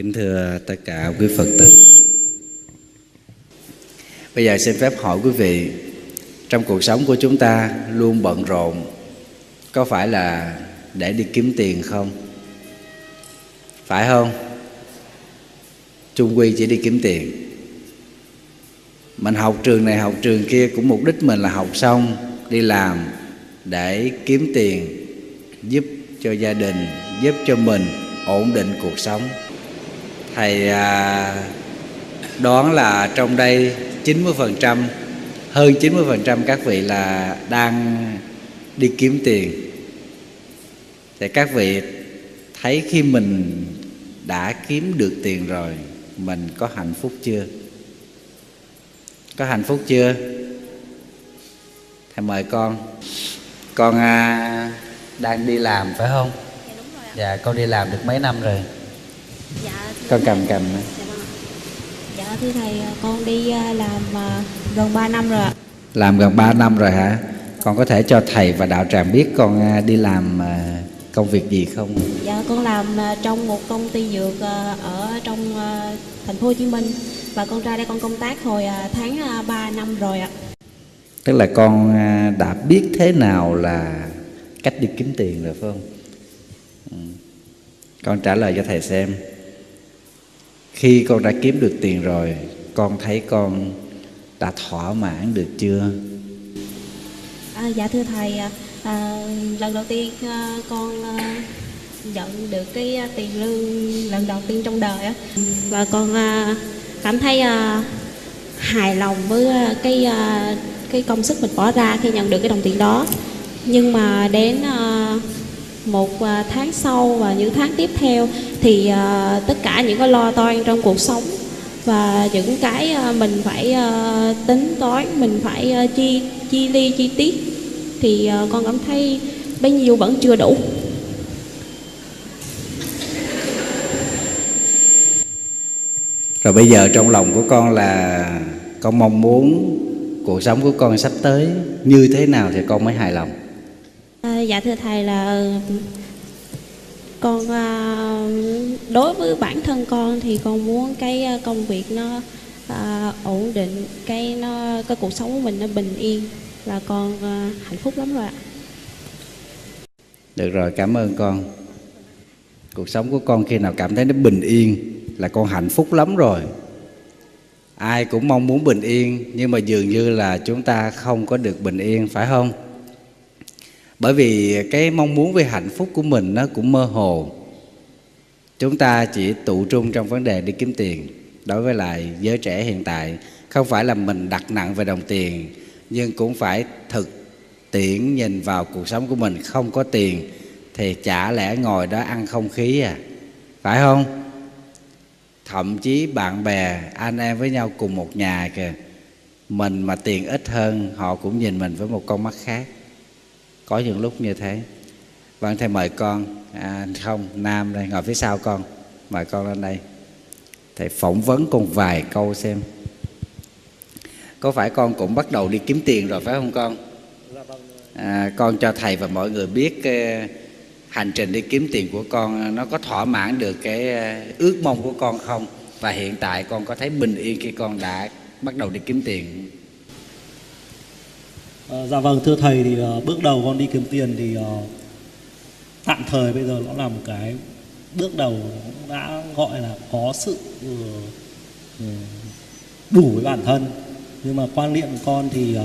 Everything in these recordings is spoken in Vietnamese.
Kính thưa tất cả quý Phật tử Bây giờ xin phép hỏi quý vị, Trong cuộc sống của chúng ta luôn bận rộn, Có phải là để đi kiếm tiền không? Phải không? Trung quy chỉ đi kiếm tiền Mình học trường này, học trường kia Cũng mục đích mình là học xong, Đi làm để kiếm tiền, Giúp cho gia đình, Giúp cho mình ổn định cuộc sống thầy à, đoán là trong đây 90% hơn 90% các vị là đang đi kiếm tiền. Thì các vị thấy khi mình đã kiếm được tiền rồi mình có hạnh phúc chưa? Có hạnh phúc chưa? Thầy mời con. Con à, đang đi làm phải không? Dạ đúng rồi ạ. dạ con đi làm được mấy năm rồi? Dạ con cầm cầm đó. Dạ thưa thầy, con đi à, làm à, gần 3 năm rồi ạ. Làm gần 3 năm rồi hả? Con có thể cho thầy và đạo tràng biết con à, đi làm công việc gì không? Dạ con làm trong một công ty dược ở trong thành phố Hồ Chí Minh và con ra đây con công tác hồi tháng à, 3 năm rồi ạ. Tức là con đã biết thế nào là cách đi kiếm tiền rồi phải không? Ừ. Con trả lời cho thầy xem. Khi con đã kiếm được tiền rồi, con thấy con đã thỏa mãn được chưa? À, dạ thưa thầy, à, lần đầu tiên à, con à, nhận được cái à, tiền lương lần đầu tiên trong đời á. Và con à, cảm thấy à, hài lòng với à, cái à, cái công sức mình bỏ ra khi nhận được cái đồng tiền đó. Nhưng mà đến à, một à, tháng sau và những tháng tiếp theo thì uh, tất cả những cái lo toan trong cuộc sống và những cái uh, mình phải uh, tính toán mình phải uh, chi chi ly chi tiết thì uh, con cảm thấy bấy nhiêu vẫn chưa đủ Rồi bây giờ trong lòng của con là con mong muốn cuộc sống của con sắp tới như thế nào thì con mới hài lòng? À, dạ thưa thầy là ờ, con ờ, đối với bản thân con thì con muốn cái công việc nó à, ổn định cái nó cái cuộc sống của mình nó bình yên là con à, hạnh phúc lắm rồi ạ Được rồi, cảm ơn con. Cuộc sống của con khi nào cảm thấy nó bình yên là con hạnh phúc lắm rồi. Ai cũng mong muốn bình yên nhưng mà dường như là chúng ta không có được bình yên phải không? Bởi vì cái mong muốn về hạnh phúc của mình nó cũng mơ hồ. Chúng ta chỉ tụ trung trong vấn đề đi kiếm tiền. Đối với lại giới trẻ hiện tại, không phải là mình đặt nặng về đồng tiền, nhưng cũng phải thực tiễn nhìn vào cuộc sống của mình không có tiền thì chả lẽ ngồi đó ăn không khí à phải không thậm chí bạn bè, anh em với nhau cùng một nhà kìa mình mà tiền ít hơn, họ cũng nhìn mình với một con mắt khác có những lúc như thế. Vâng thầy mời con. À, không nam đây ngồi phía sau con. Mời con lên đây. Thầy phỏng vấn con vài câu xem. Có phải con cũng bắt đầu đi kiếm tiền rồi phải không con? À, con cho thầy và mọi người biết cái hành trình đi kiếm tiền của con nó có thỏa mãn được cái à, ước mong của con không? Và hiện tại con có thấy bình yên khi con đã bắt đầu đi kiếm tiền? Ờ, dạ vâng thưa thầy thì uh, bước đầu con đi kiếm tiền thì uh, tạm thời bây giờ nó là một cái bước đầu đã gọi là có sự uh, đủ với bản thân. Nhưng mà quan niệm của con thì uh,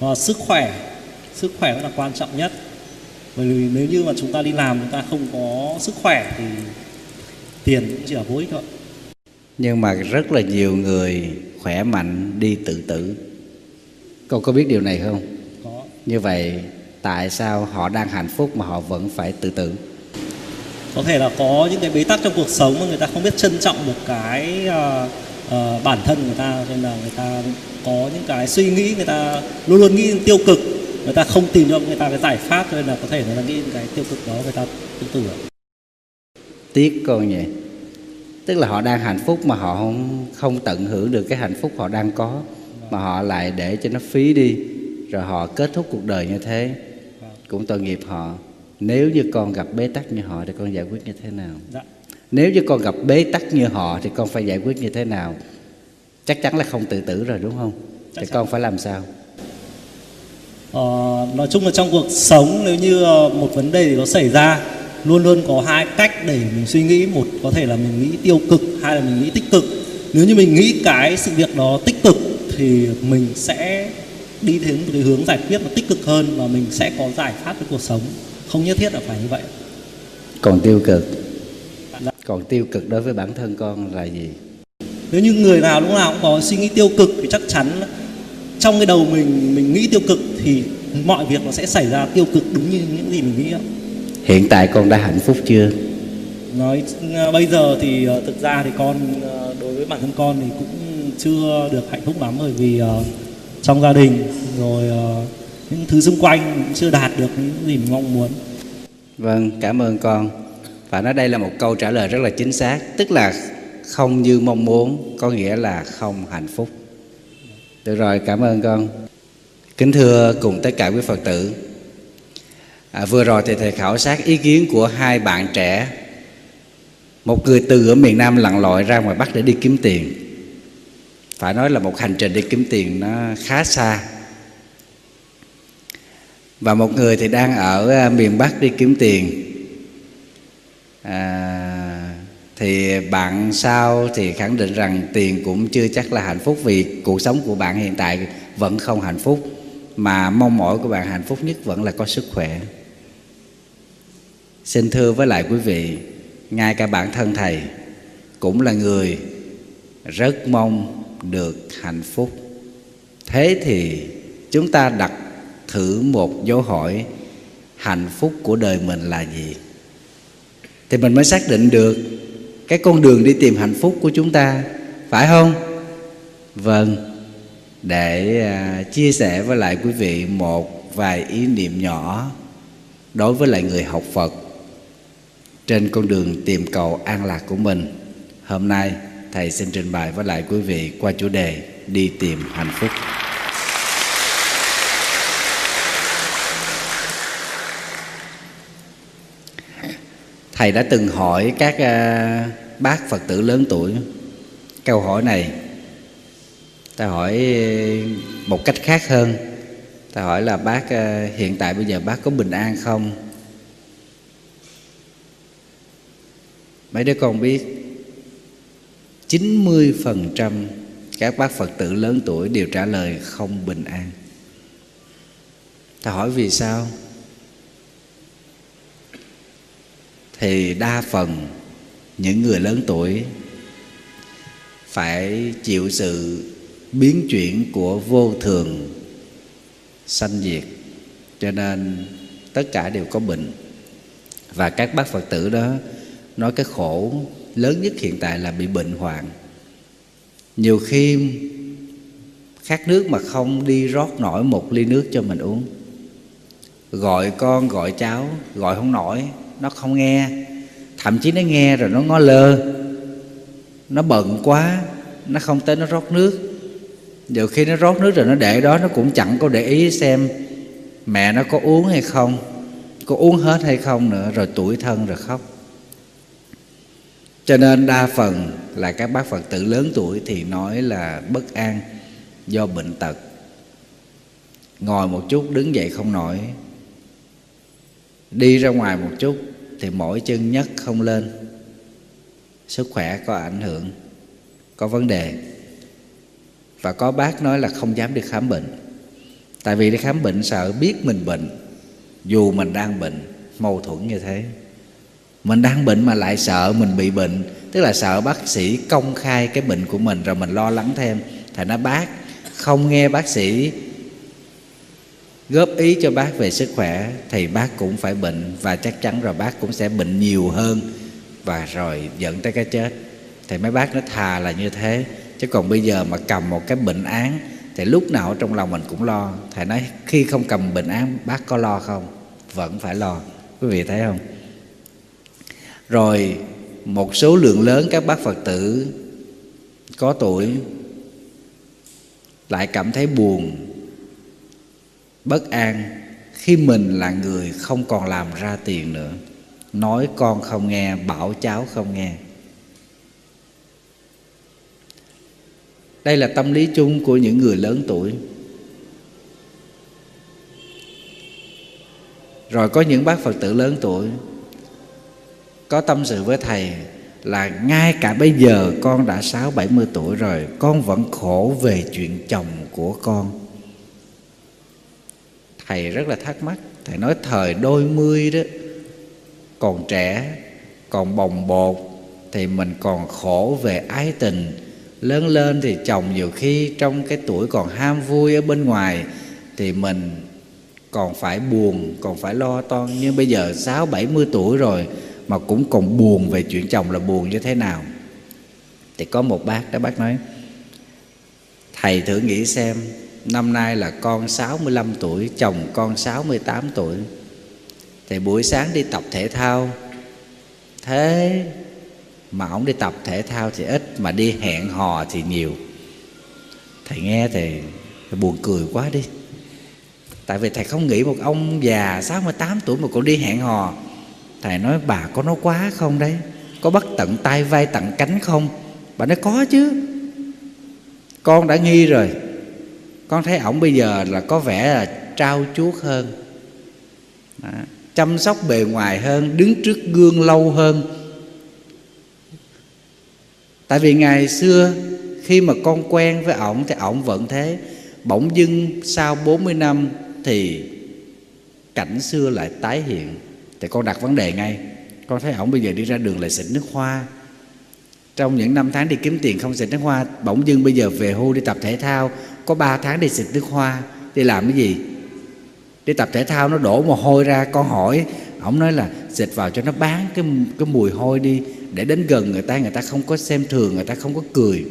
nó là sức khỏe sức khỏe rất là quan trọng nhất. Bởi vì nếu như mà chúng ta đi làm chúng ta không có sức khỏe thì tiền cũng chỉ là vô ích thôi. Nhưng mà rất là nhiều người khỏe mạnh đi tự tử con có biết điều này không? Có. Như vậy tại sao họ đang hạnh phúc mà họ vẫn phải tự tử? Có thể là có những cái bế tắc trong cuộc sống mà người ta không biết trân trọng được cái ờ, ờ, bản thân người ta nên là người ta có những cái suy nghĩ người ta luôn luôn nghĩ tiêu cực. Người ta không tìm cho người ta cái giải pháp cho nên là có thể người ta nghĩ cái tiêu cực đó người ta tự tử. Tiếc con nhỉ. Tức là họ đang hạnh phúc mà họ không không tận hưởng được cái hạnh phúc họ đang có mà họ lại để cho nó phí đi rồi họ kết thúc cuộc đời như thế. Cũng tội nghiệp họ. Nếu như con gặp bế tắc như họ thì con giải quyết như thế nào? Dạ. Nếu như con gặp bế tắc như họ thì con phải giải quyết như thế nào? Chắc chắn là không tự tử rồi đúng không? Thì con phải làm sao? Ờ, nói chung là trong cuộc sống nếu như ờ, một vấn đề gì có xảy ra luôn luôn có hai cách để mình suy nghĩ. Một có thể là mình nghĩ tiêu cực hai là mình nghĩ tích cực. Nếu như mình nghĩ cái sự việc đó tích cực thì mình sẽ đi đến một cái hướng giải quyết nó tích cực hơn và mình sẽ có giải pháp với cuộc sống. Không nhất thiết là phải như vậy. Còn tiêu cực. Còn tiêu cực đối với bản thân con là gì? Nếu như người nào lúc nào cũng có suy nghĩ tiêu cực thì chắc chắn trong cái đầu mình mình nghĩ tiêu cực thì mọi việc nó sẽ xảy ra tiêu cực đúng như những gì mình nghĩ ạ. Hiện tại con đã hạnh phúc chưa? Nói ờ, bây giờ thì ờ, thực ra thì con ờ, đối với bản thân con thì cũng chưa được hạnh phúc lắm bởi vì uh, trong gia đình rồi uh, những thứ xung quanh cũng chưa đạt được những gì mình mong muốn. Vâng cảm ơn con. Và nói đây là một câu trả lời rất là chính xác tức là không như mong muốn có nghĩa là không hạnh phúc. Được rồi cảm ơn con. Kính thưa cùng tất cả quý phật tử à, vừa rồi thì thầy khảo sát ý kiến của hai bạn trẻ một người từ ở miền nam lặn lội ra ngoài bắc để đi kiếm tiền phải nói là một hành trình đi kiếm tiền nó khá xa. Và một người thì đang ở ờ, miền bắc đi kiếm tiền. À, thì bạn sau thì khẳng định rằng tiền cũng chưa chắc là hạnh phúc vì cuộc sống của bạn hiện tại vẫn không hạnh phúc mà mong mỏi của bạn hạnh phúc nhất vẫn là có sức khỏe. Xin thưa với lại quý vị ngay cả bản thân thầy cũng là người rất mong được hạnh phúc. Thế thì chúng ta đặt thử một dấu hỏi hạnh phúc của đời mình là gì? Thì mình mới xác định được cái con đường đi tìm hạnh phúc của chúng ta phải không? Vâng. Để à, chia sẻ với lại quý vị một vài ý niệm nhỏ đối với lại người học phật trên con đường tìm cầu an lạc của mình hôm nay thầy xin trình bày với lại quý vị qua chủ đề đi tìm hạnh phúc. Thầy đã từng hỏi các ờ, bác phật tử lớn tuổi câu hỏi này. Ta hỏi ờ, một cách khác hơn. Ta hỏi là, bác ờ, hiện tại bây giờ bác có bình an không? Mấy đứa con biết 90% các bác Phật tử lớn tuổi đều trả lời không bình an. Ta hỏi vì sao? Thì đa phần những người lớn tuổi phải chịu sự biến chuyển của vô thường sanh diệt cho nên tất cả đều có bệnh và các bác phật tử đó nói cái khổ lớn nhất hiện tại là bị bệnh hoạn. Nhiều khi khát nước mà không đi rót nổi một ly nước cho mình uống. Gọi con, gọi cháu, gọi không nổi, nó không nghe. Thậm chí nó nghe rồi nó ngó lơ. Nó bận quá, nó không tới nó rót nước. Nhiều khi nó rót nước rồi nó để đó, nó cũng chẳng có để ý xem mẹ nó có uống hay không, có uống hết hay không nữa, rồi tuổi thân rồi khóc cho nên đa phần là các bác phật tử lớn tuổi thì nói là bất an do bệnh tật. Ngồi một chút, đứng dậy không nổi. Đi ra ngoài một chút thì mỗi chân nhấc không lên. Sức khỏe có ảnh hưởng, có vấn đề. Và có bác nói là không dám đi khám bệnh. Tại vì đi khám bệnh sợ biết mình bệnh, dù mình đang bệnh, mâu thuẫn như thế mình đang bệnh mà lại sợ mình bị bệnh. Tức là sợ bác sĩ công khai cái bệnh của mình rồi mình lo lắng thêm. Thầy nói, bác, không nghe bác sĩ góp ý cho bác về sức khỏe thì bác cũng phải bệnh và chắc chắn rồi bác cũng sẽ bệnh nhiều hơn. Và rồi dẫn tới cái chết. Thì mấy bác nó thà là như thế, chứ còn bây giờ mà cầm một cái bệnh án thì lúc nào trong lòng mình cũng lo. Thầy nói, khi không cầm bệnh án, bác có lo không? Vẫn phải lo. Quý vị thấy không? rồi một số lượng lớn các bác phật tử có tuổi lại cảm thấy buồn, bất an khi mình là người không còn làm ra tiền nữa. Nói con không nghe, bảo cháu không nghe. Đây là tâm lý chung của những người lớn tuổi. Rồi có những bác phật tử lớn tuổi có tâm sự với thầy là ngay cả bây giờ con đã sáu bảy mươi tuổi rồi, con vẫn khổ về chuyện chồng của con. Thầy rất là thắc mắc. Thầy nói thời đôi mươi đó, còn trẻ, còn bồng bột, thì mình còn khổ về ái tình. Lớn lên thì chồng nhiều khi trong cái tuổi còn ham vui ở bên ngoài, thì mình còn phải buồn, còn phải lo toan. Nhưng bây giờ sáu bảy mươi tuổi rồi mà cũng còn buồn về chuyện chồng là buồn như thế nào. Thì có một bác đó bác nói thầy thử nghĩ xem năm nay là con 65 tuổi chồng con 68 tuổi. Thì buổi sáng đi tập thể thao. Thế mà ông đi tập thể thao thì ít mà đi hẹn hò thì nhiều. Thầy nghe thì, thì buồn cười quá đi. Tại vì thầy không nghĩ một ông già 68 tuổi mà còn đi hẹn hò thầy nói, bà có nói quá không đấy? Có bắt tận tay vai tận cánh không? Bà nói, có chứ. Con đã nghi rồi. Con thấy ổng bây giờ là có vẻ là trao chuốt hơn. Đó. chăm sóc bề ngoài hơn, đứng trước gương lâu hơn. Tại vì ngày xưa, khi mà con quen với ổng thì ổng vẫn thế. Bỗng dưng sau 40 năm thì cảnh xưa lại tái hiện thì con đặt vấn đề ngay. Con thấy ổng bây giờ đi ra đường lại xịt nước hoa. Trong những năm tháng đi kiếm tiền không xịt nước hoa, bỗng dưng bây giờ về hưu đi tập thể thao. Có 3 tháng đi xịt nước hoa. Đi làm cái gì? Đi tập thể thao nó đổ mồ hôi ra. Con hỏi, ổng nói là xịt vào cho nó bán cái cái mùi hôi đi. Để đến gần người ta người ta không có xem thường, người ta không có cười.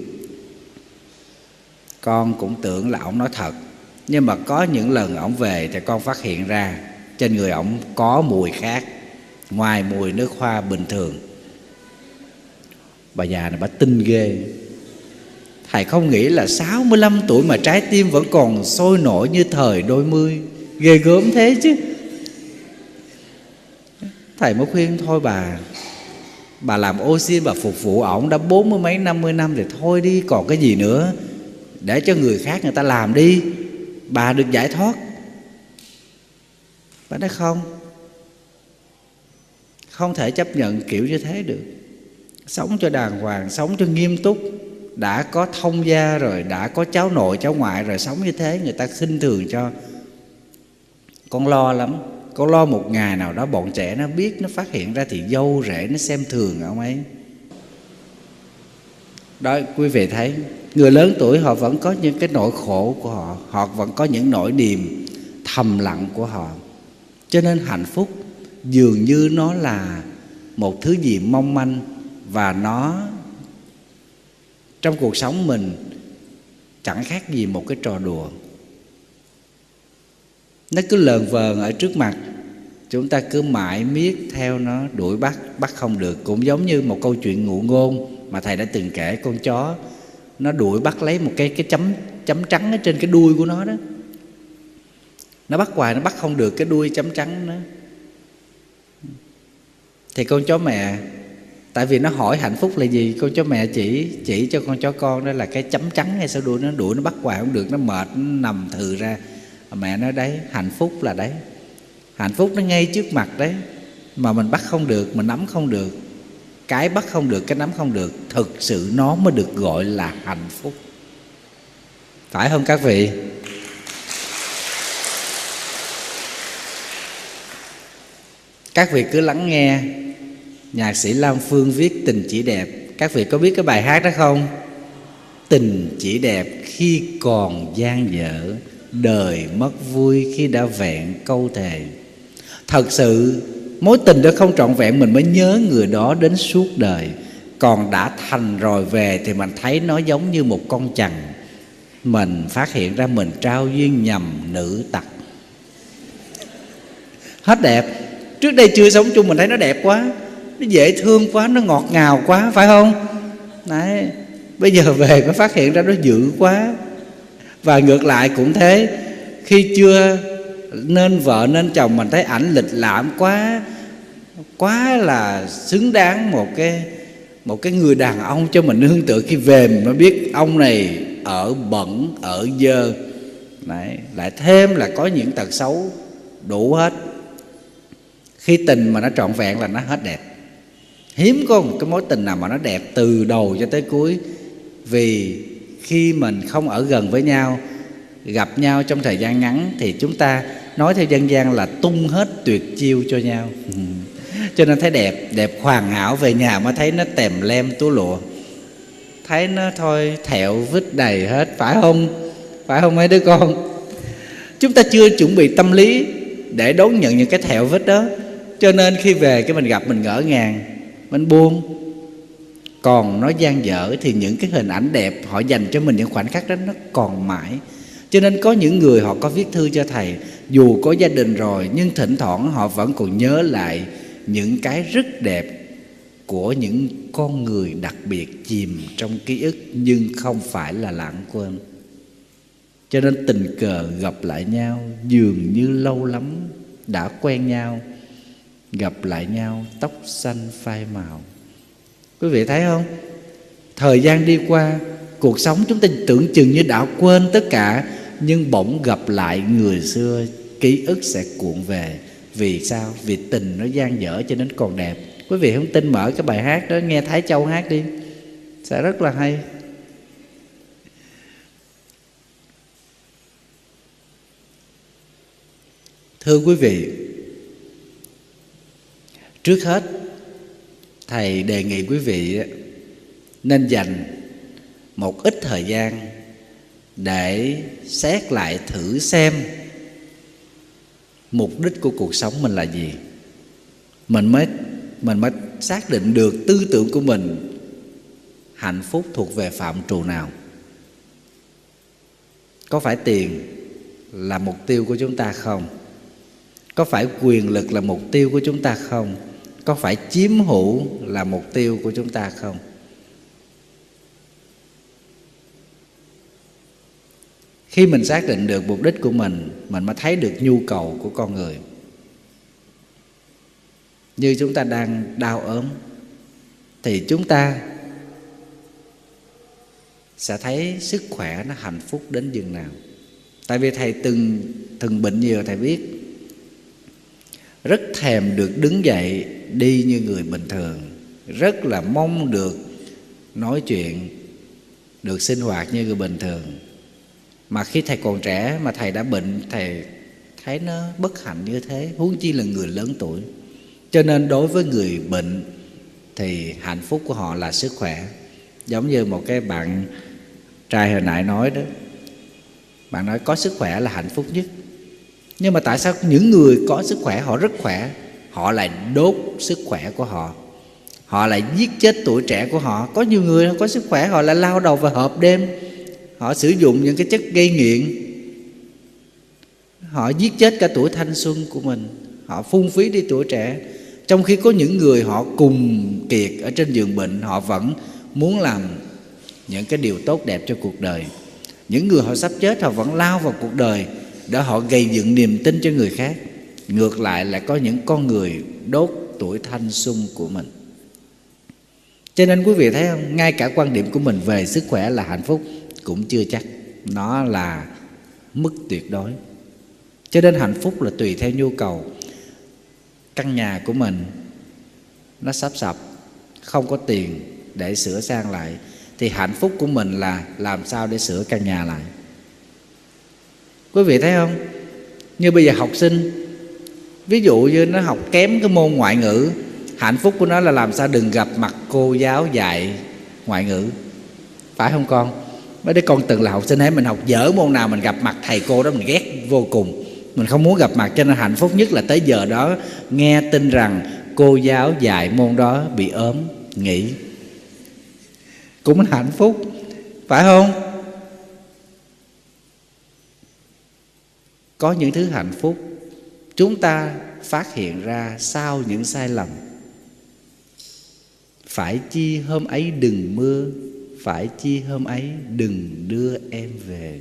Con cũng tưởng là ổng nói thật. Nhưng mà có những lần ổng về thì con phát hiện ra trên người ổng có mùi khác, ngoài mùi nước hoa bình thường. Bà già này bà tinh ghê. Thầy không nghĩ là 65 tuổi mà trái tim vẫn còn sôi nổi như thời đôi mươi. Ghê gớm thế chứ. Thầy mới khuyên thôi bà Bà làm oxy, bà phục vụ ổng đã bốn mươi mấy, năm mươi năm thì thôi đi, còn cái gì nữa? Để cho người khác người ta làm đi. Bà được giải thoát. Bà nói không. Không thể chấp nhận kiểu như thế được. Sống cho đàng hoàng, Sống cho nghiêm túc. Đã có thông gia rồi, Đã có cháu nội, cháu ngoại rồi, Sống như thế, người ta khinh thường cho. Con lo lắm. Con lo một ngày nào đó bọn trẻ nó biết, Nó phát hiện ra thì dâu rể nó xem thường ông ấy. Đó, quý vị thấy, Người lớn tuổi họ vẫn có những cái nỗi khổ của họ Họ vẫn có những nỗi niềm thầm lặng của họ. Cho nên hạnh phúc dường như nó là một thứ gì mong manh Và nó trong cuộc sống mình chẳng khác gì một cái trò đùa. Nó cứ lờn vờn ở trước mặt, Chúng ta cứ mãi miết theo nó, đuổi bắt Bắt không được. Cũng giống như một câu chuyện ngụ ngôn Mà thầy đã từng kể, con chó nó đuổi bắt lấy một cái cái chấm chấm trắng ở trên cái đuôi của nó đó nó bắt hoài, nó bắt không được cái đuôi chấm trắng nó thì con chó mẹ, tại vì nó hỏi hạnh phúc là gì, con chó mẹ chỉ chỉ cho con chó con đó là cái chấm trắng hay sao đuôi, nó đuổi, nó bắt hoài không được, nó mệt, nó nằm thừ ra. Mẹ nói đấy, hạnh phúc là đấy. Hạnh phúc nó ngay trước mặt đấy. Mà mình bắt không được, mình nắm không được. Cái bắt không được, cái nắm không được, thực sự nó mới được gọi là hạnh phúc. Phải không các vị? Các vị cứ lắng nghe. Nhạc sĩ lam phương viết tình chỉ đẹp. Các vị có biết cái bài hát đó không? Tình chỉ đẹp khi còn gian dở, đời mất vui khi đã vẹn câu thề. Thật sự, mối tình đó không trọn vẹn, mình mới nhớ người đó đến suốt đời. Còn đã thành rồi về thì mình thấy nó giống như một con chằn mình phát hiện ra mình trao duyên nhầm nữ tặc. Hết đẹp trước đây chưa sống chung mình thấy nó đẹp quá nó dễ thương quá nó ngọt ngào quá phải không? Đấy bây giờ về mới phát hiện ra nó dữ quá. Và ngược lại cũng thế khi chưa nên vợ nên chồng mình thấy ảnh lịch lãm quá quá là xứng đáng một cái một cái người đàn ông cho mình nương tựa khi về mình mới biết ông này ở bẩn ở dơ. Đấy, lại thêm là có những tật xấu đủ hết khi tình mà nó trọn vẹn là nó hết đẹp. Hiếm có một cái mối tình nào mà nó đẹp từ đầu cho tới cuối. Vì khi mình không ở gần với nhau, gặp nhau trong thời gian ngắn thì chúng ta nói theo dân gian là tung hết tuyệt chiêu cho nhau. Cho nên thấy đẹp đẹp hoàn hảo, về nhà mới thấy nó tèm lem túa lụa. Thấy nó thôi, thẹo vứt đầy hết. Phải không? Phải không mấy đứa con? Chúng ta chưa chuẩn bị tâm lý để đón nhận những cái thẹo vết đó cho nên khi về cái mình gặp mình ngỡ ngàng, mình buông còn nó gian dở thì những cái hình ảnh đẹp họ dành cho mình, những khoảnh khắc đó nó còn mãi. Cho nên có những người họ có viết thư cho thầy, dù có gia đình rồi, nhưng thỉnh thoảng họ vẫn còn nhớ lại những cái rất đẹp của những con người đặc biệt chìm trong ký ức, nhưng không phải là lãng quên. Cho nên tình cờ gặp lại nhau dường như lâu lắm đã quen nhau gặp lại nhau, tóc xanh phai màu. Quý vị thấy không? Thời gian đi qua, cuộc sống chúng ta tưởng chừng như đã quên tất cả, nhưng bỗng gặp lại người xưa, ký ức sẽ cuộn về. Vì sao? Vì tình nó gian dở cho nên còn đẹp. Quý vị không tin mở cái bài hát đó, nghe thái châu hát đi. Sẽ rất là hay. Thưa quý vị trước hết, thầy đề nghị quý vị nên dành một ít thời gian để xét lại thử xem mục đích của cuộc sống mình là gì. Mình mới mình mới xác định được tư tưởng của mình hạnh phúc thuộc về phạm trù nào. Có phải tiền là mục tiêu của chúng ta không? Có phải quyền lực là mục tiêu của chúng ta không? Có phải chiếm hữu là mục tiêu của chúng ta không? Khi mình xác định được mục đích của mình mình mới thấy được nhu cầu của con người. Như chúng ta đang đau ốm, thì chúng ta sẽ thấy sức khỏe nó hạnh phúc đến dường nào. Tại vì thầy từng từng bệnh nhiều, thầy biết rất thèm được đứng dậy đi như người bình thường, rất là mong được nói chuyện, được sinh hoạt như người bình thường. Mà khi thầy còn trẻ mà thầy đã bệnh, thầy thấy nó bất hạnh như thế, huống chi là người lớn tuổi. Cho nên đối với người bệnh thì hạnh phúc của họ là sức khỏe. Giống như một cái bạn trai hồi nãy nói đó, bạn nói có sức khỏe là hạnh phúc nhất nhưng mà tại sao những người có sức khỏe, họ rất khỏe? Họ lại đốt sức khỏe của họ. Họ lại giết chết tuổi trẻ của họ. Có nhiều người có sức khỏe, họ lại lao đầu vào hộp đêm. Họ sử dụng những cái chất gây nghiện. Họ giết chết cả tuổi thanh xuân của mình. Họ phung phí đi tuổi trẻ. Trong khi có những người họ cùng kiệt ở trên giường bệnh, họ vẫn muốn làm những cái điều tốt đẹp cho cuộc đời. Những người họ sắp chết, họ vẫn lao vào cuộc đời để họ gây dựng niềm tin cho người khác. Ngược lại là có những con người đốt tuổi thanh xuân của mình. Cho nên quý vị thấy không? Ngay cả quan điểm của mình về sức khỏe là hạnh phúc cũng chưa chắc. Nó là mức tuyệt đối. Cho nên hạnh phúc là tùy theo nhu cầu. Căn nhà của mình, nó sắp sập, không có tiền để sửa sang lại, thì hạnh phúc của mình là làm sao để sửa căn nhà lại? Quý vị thấy không? Như bây giờ học sinh, ví dụ như nó học kém cái môn ngoại ngữ, hạnh phúc của nó là làm sao đừng gặp mặt cô giáo dạy ngoại ngữ. Phải không con? Mấy đứa con từng là học sinh ấy, mình học dở môn nào mình gặp mặt thầy cô đó mình ghét vô cùng. Mình không muốn gặp mặt cho nên hạnh phúc nhất là tới giờ đó nghe tin rằng cô giáo dạy môn đó bị ốm, nghỉ. Cũng hạnh phúc, phải không? Có những thứ hạnh phúc, chúng ta phát hiện ra sau những sai lầm. Phải chi hôm ấy đừng mưa, phải chi hôm ấy đừng đưa em về.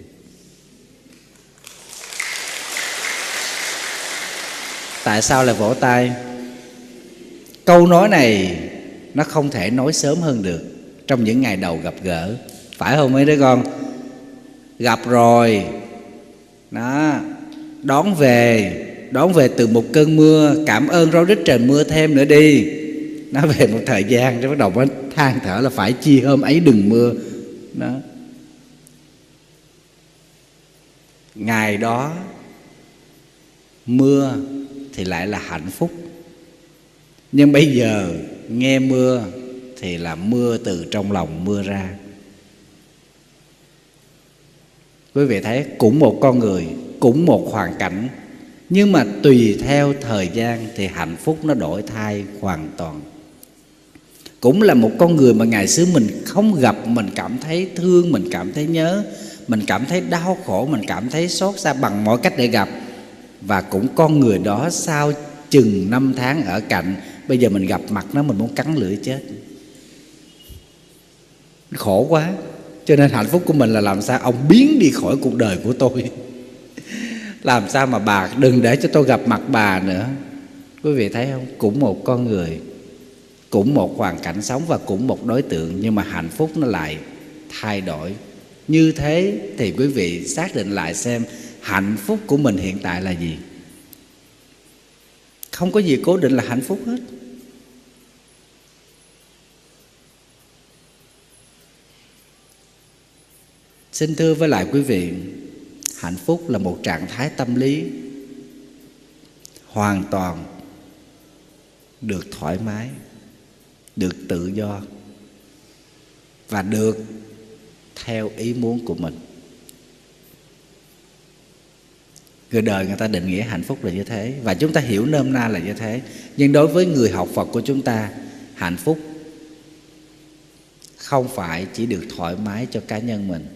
Tại sao lại vỗ tay? Câu nói này nó không thể nói sớm hơn được trong những ngày đầu gặp gỡ. Phải không mấy đứa con? Gặp rồi. Đó đón về đón về từ một cơn mưa. Cảm ơn rau rít trời mưa thêm nữa đi. Nó về một thời gian rồi bắt đầu nó than thở là phải chi hôm ấy đừng mưa. Đó. Ngày đó, mưa thì lại là hạnh phúc. Nhưng bây giờ nghe mưa thì là mưa từ trong lòng mưa ra. Quý vị thấy, cũng một con người cũng một hoàn cảnh. Nhưng mà tùy theo thời gian thì hạnh phúc nó đổi thay hoàn toàn. Cũng là một con người mà ngày xưa mình không gặp, mình cảm thấy thương, mình cảm thấy nhớ, mình cảm thấy đau khổ, mình cảm thấy xót xa bằng mọi cách để gặp. Và cũng con người đó sau chừng năm tháng ở cạnh, bây giờ mình gặp mặt nó, mình muốn cắn lưỡi chết. Khổ quá. Cho nên hạnh phúc của mình là làm sao ông biến đi khỏi cuộc đời của tôi làm sao mà bà đừng để cho tôi gặp mặt bà nữa. Quý vị thấy không? Cũng một con người, cũng một hoàn cảnh sống và cũng một đối tượng, nhưng mà hạnh phúc nó lại thay đổi. Như thế thì quý vị xác định lại xem hạnh phúc của mình hiện tại là gì. Không có gì cố định là hạnh phúc hết. Xin thưa với lại quý vị hạnh phúc là một trạng thái tâm lý hoàn toàn được thoải mái, được tự do và được theo ý muốn của mình. Người đời người ta định nghĩa hạnh phúc là như thế và chúng ta hiểu nôm na là như thế. Nhưng đối với người học phật của chúng ta, hạnh phúc không phải chỉ được thoải mái cho cá nhân mình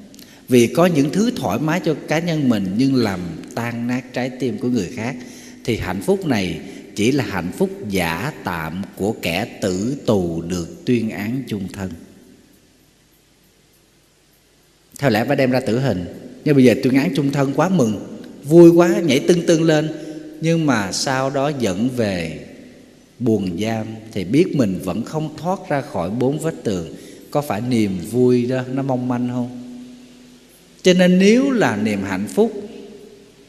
vì có những thứ thoải mái cho cá nhân mình nhưng làm tan nát trái tim của người khác, thì hạnh phúc này chỉ là hạnh phúc giả tạm của kẻ tử tù được tuyên án chung thân. Theo lẽ phải đem ra tử hình, nhưng bây giờ tuyên án chung thân quá mừng, vui quá, nhảy tưng tưng lên, nhưng mà sau đó dẫn về buồn giam thì biết mình vẫn không thoát ra khỏi bốn vách tường. Có phải niềm vui đó nó mong manh không? Cho nên nếu là niềm hạnh phúc,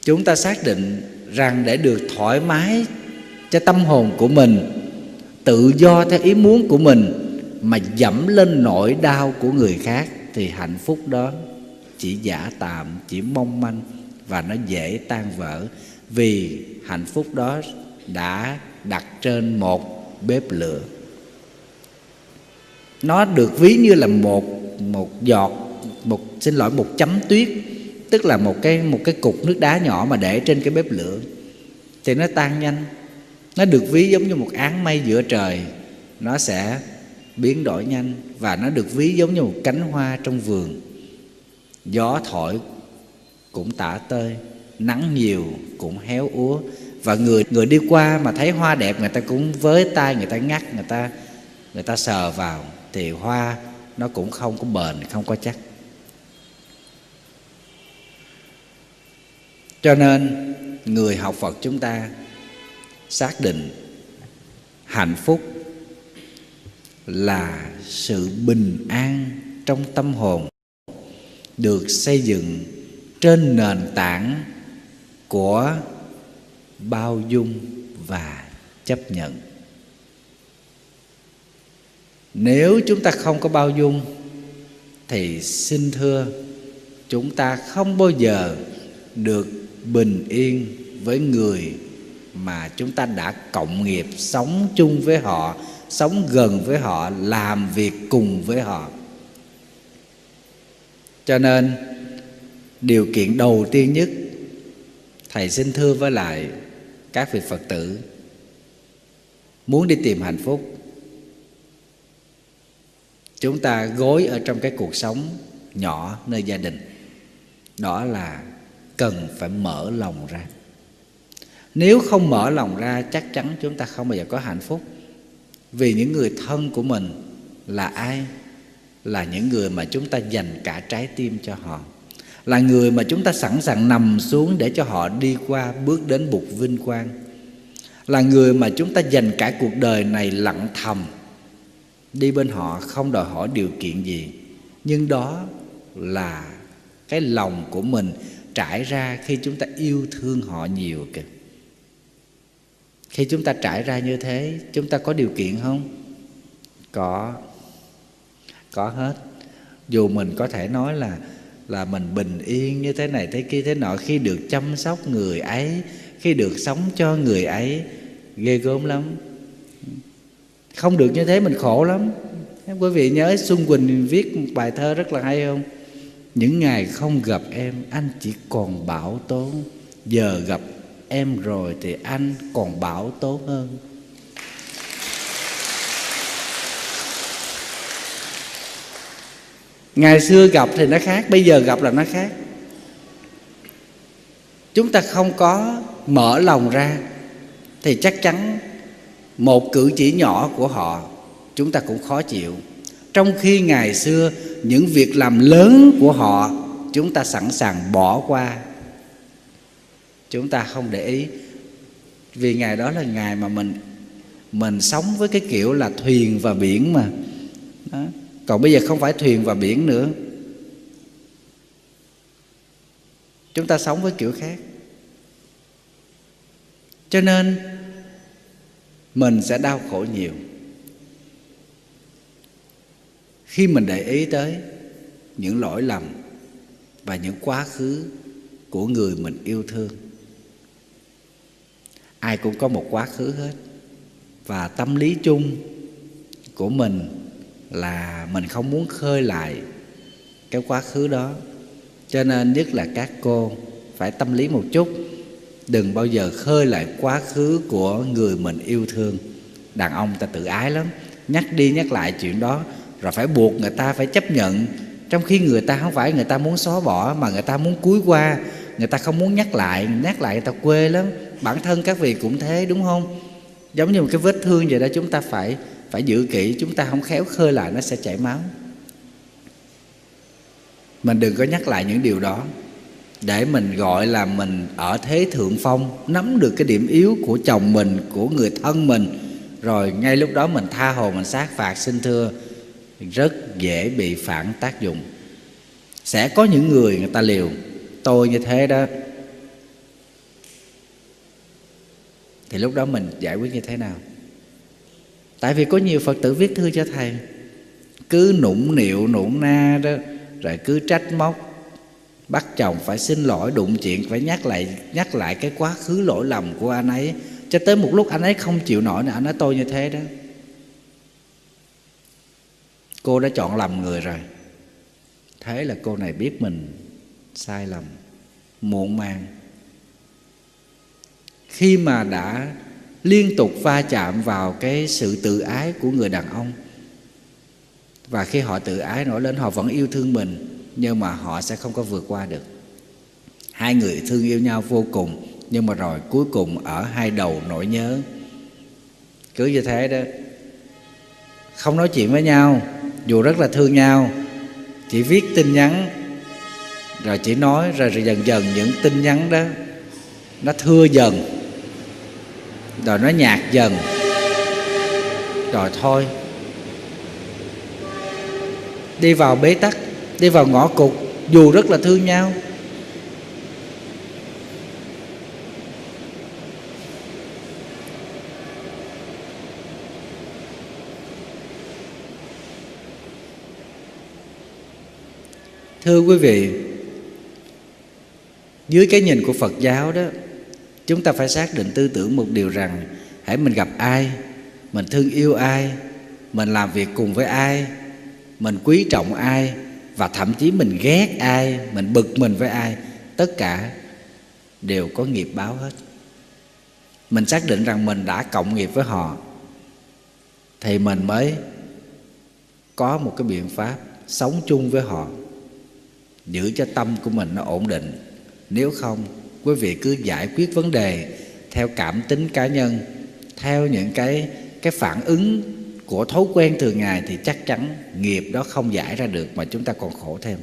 chúng ta xác định rằng để được thoải mái cho tâm hồn của mình, tự do theo ý muốn của mình mà dẫm lên nỗi đau của người khác thì hạnh phúc đó chỉ giả tạm, chỉ mong manh và nó dễ tan vỡ. Vì hạnh phúc đó đã đặt trên một bếp lửa. Nó được ví như là một một giọt một, xin lỗi, một chấm tuyết, tức là một cái một cái cục nước đá nhỏ mà để trên cái bếp lửa. Thì nó tan nhanh. Nó được ví giống như một áng mây giữa trời. Nó sẽ biến đổi nhanh và nó được ví giống như một cánh hoa trong vườn. Gió thổi cũng tả tơi, nắng nhiều cũng héo úa. Và người người đi qua mà thấy hoa đẹp, người ta cũng với tay, người ta ngắt, người ta người ta sờ vào thì hoa nó cũng không có bền, không có chắc. Cho nên, người học phật chúng ta xác định hạnh phúc là sự bình an trong tâm hồn, được xây dựng trên nền tảng của bao dung và chấp nhận. Nếu chúng ta không có bao dung, thì xin thưa, chúng ta không bao giờ được bình yên với người mà chúng ta đã cộng nghiệp, sống chung với họ, sống gần với họ, làm việc cùng với họ. Cho nên, điều kiện đầu tiên nhất, thầy xin thưa với lại các vị phật tử, muốn đi tìm hạnh phúc, chúng ta gối ở trong cái cuộc sống nhỏ nơi gia đình, đó là cần phải mở lòng ra. Nếu không mở lòng ra, chắc chắn chúng ta không bao giờ có hạnh phúc. Vì những người thân của mình là ai? Là những người mà chúng ta dành cả trái tim cho họ. Là người mà chúng ta sẵn sàng nằm xuống để cho họ đi qua bước đến bục vinh quang. Là người mà chúng ta dành cả cuộc đời này lặng thầm đi bên họ, không đòi hỏi điều kiện gì. Nhưng đó là cái lòng của mình trải ra khi chúng ta yêu thương họ nhiều kìa. Khi chúng ta trải ra như thế, chúng ta có điều kiện không? Có. Có hết. Dù mình có thể nói là là mình bình yên như thế này, thế kia, thế nọ, khi được chăm sóc người ấy, khi được sống cho người ấy, ghê gớm lắm. Không được như thế mình khổ lắm. Quý vị nhớ xuân quỳnh viết một bài thơ rất là hay không? Những ngày không gặp em, anh chỉ còn bảo tốn. Giờ gặp em rồi thì anh còn bảo tố hơn. Ngày xưa gặp thì nó khác, bây giờ gặp là nó khác. Chúng ta không có mở lòng ra thì chắc chắn một cử chỉ nhỏ của họ chúng ta cũng khó chịu trong khi ngày xưa, những việc làm lớn của họ, chúng ta sẵn sàng bỏ qua. Chúng ta không để ý, vì ngày đó là ngày mà mình mình sống với cái kiểu là thuyền và biển mà. Đó. còn bây giờ không phải thuyền và biển nữa. Chúng ta sống với kiểu khác. Cho nên, mình sẽ đau khổ nhiều khi mình để ý tới những lỗi lầm và những quá khứ của người mình yêu thương, ai cũng có một quá khứ hết. Và tâm lý chung của mình là mình không muốn khơi lại cái quá khứ đó. Cho nên nhất là các cô phải tâm lý một chút, đừng bao giờ khơi lại quá khứ của người mình yêu thương. Đàn ông ta tự ái lắm, nhắc đi nhắc lại chuyện đó rồi phải buộc người ta phải chấp nhận. Trong khi người ta không phải người ta muốn xóa bỏ, mà người ta muốn cúi qua. Người ta không muốn nhắc lại nhắc lại người ta quê lắm. Bản thân các vị cũng thế, đúng không? Giống như một cái vết thương vậy đó, chúng ta phải phải giữ kỹ. Chúng ta không khéo khơi lại, nó sẽ chảy máu. Mình đừng có nhắc lại những điều đó. Để mình gọi là mình ở thế thượng phong, nắm được cái điểm yếu của chồng mình, của người thân mình. Rồi ngay lúc đó mình tha hồ, mình sát phạt, xin thưa rất dễ bị phản tác dụng. Sẽ có những người người ta liều. Tôi như thế đó. Thì lúc đó mình giải quyết như thế nào? Tại vì có nhiều phật tử viết thư cho thầy. Cứ nũng nịu, nũng na đó, rồi cứ trách móc, bắt chồng phải xin lỗi, đụng chuyện, phải nhắc lại nhắc lại cái quá khứ lỗi lầm của anh ấy. Cho tới một lúc anh ấy không chịu nổi nữa, anh nói tôi như thế đó cô đã chọn lầm người rồi. Thế là cô này biết mình sai lầm, muộn màng. Khi mà đã liên tục va chạm vào cái sự tự ái của người đàn ông, và khi họ tự ái nổi lên, họ vẫn yêu thương mình, nhưng mà họ sẽ không có vượt qua được. Hai người thương yêu nhau vô cùng, nhưng mà rồi cuối cùng ở hai đầu nỗi nhớ. Cứ như thế đó. Không nói chuyện với nhau dù rất là thương nhau chỉ viết tin nhắn rồi chỉ nói rồi, rồi dần dần những tin nhắn đó nó thưa dần rồi nó nhạt dần. Rồi thôi đi vào bế tắc đi vào ngõ cụt dù rất là thương nhau thưa quý vị, dưới cái nhìn của phật giáo đó, chúng ta phải xác định tư tưởng một điều rằng, hãy mình gặp ai, mình thương yêu ai, mình làm việc cùng với ai, mình quý trọng ai, và thậm chí mình ghét ai, mình bực mình với ai, tất cả đều có nghiệp báo hết. Mình xác định rằng mình đã cộng nghiệp với họ, thì mình mới có một cái biện pháp sống chung với họ giữ cho tâm của mình nó ổn định. Nếu không, quý vị cứ giải quyết vấn đề theo cảm tính cá nhân, theo những cái cái phản ứng của thói quen thường ngày thì chắc chắn nghiệp đó không giải ra được mà chúng ta còn khổ thêm.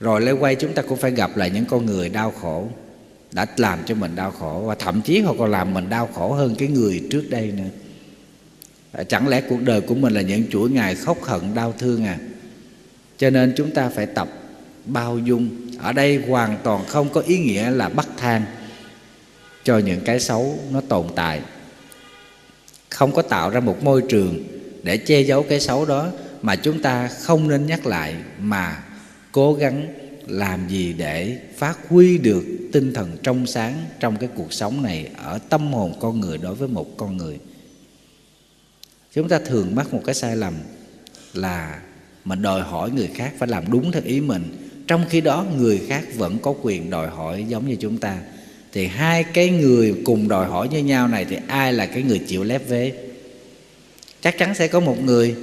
Rồi lê quay chúng ta cũng phải gặp lại những con người đau khổ, đã làm cho mình đau khổ và thậm chí họ còn làm mình đau khổ hơn cái người trước đây nữa. Chẳng lẽ cuộc đời của mình là những chuỗi ngày khóc hận, đau thương à? Cho nên chúng ta phải tập bao dung. Ở đây hoàn toàn không có ý nghĩa là bắt thang cho những cái xấu nó tồn tại. Không có tạo ra một môi trường để che giấu cái xấu đó mà chúng ta không nên nhắc lại mà cố gắng làm gì để phát huy được tinh thần trong sáng trong cái cuộc sống này ở tâm hồn con người đối với một con người. Chúng ta thường mắc một cái sai lầm là mình đòi hỏi người khác phải làm đúng theo ý mình. Trong khi đó, người khác vẫn có quyền đòi hỏi giống như chúng ta. Thì hai cái người cùng đòi hỏi như nhau này thì ai là cái người chịu lép vế? Chắc chắn sẽ có một người,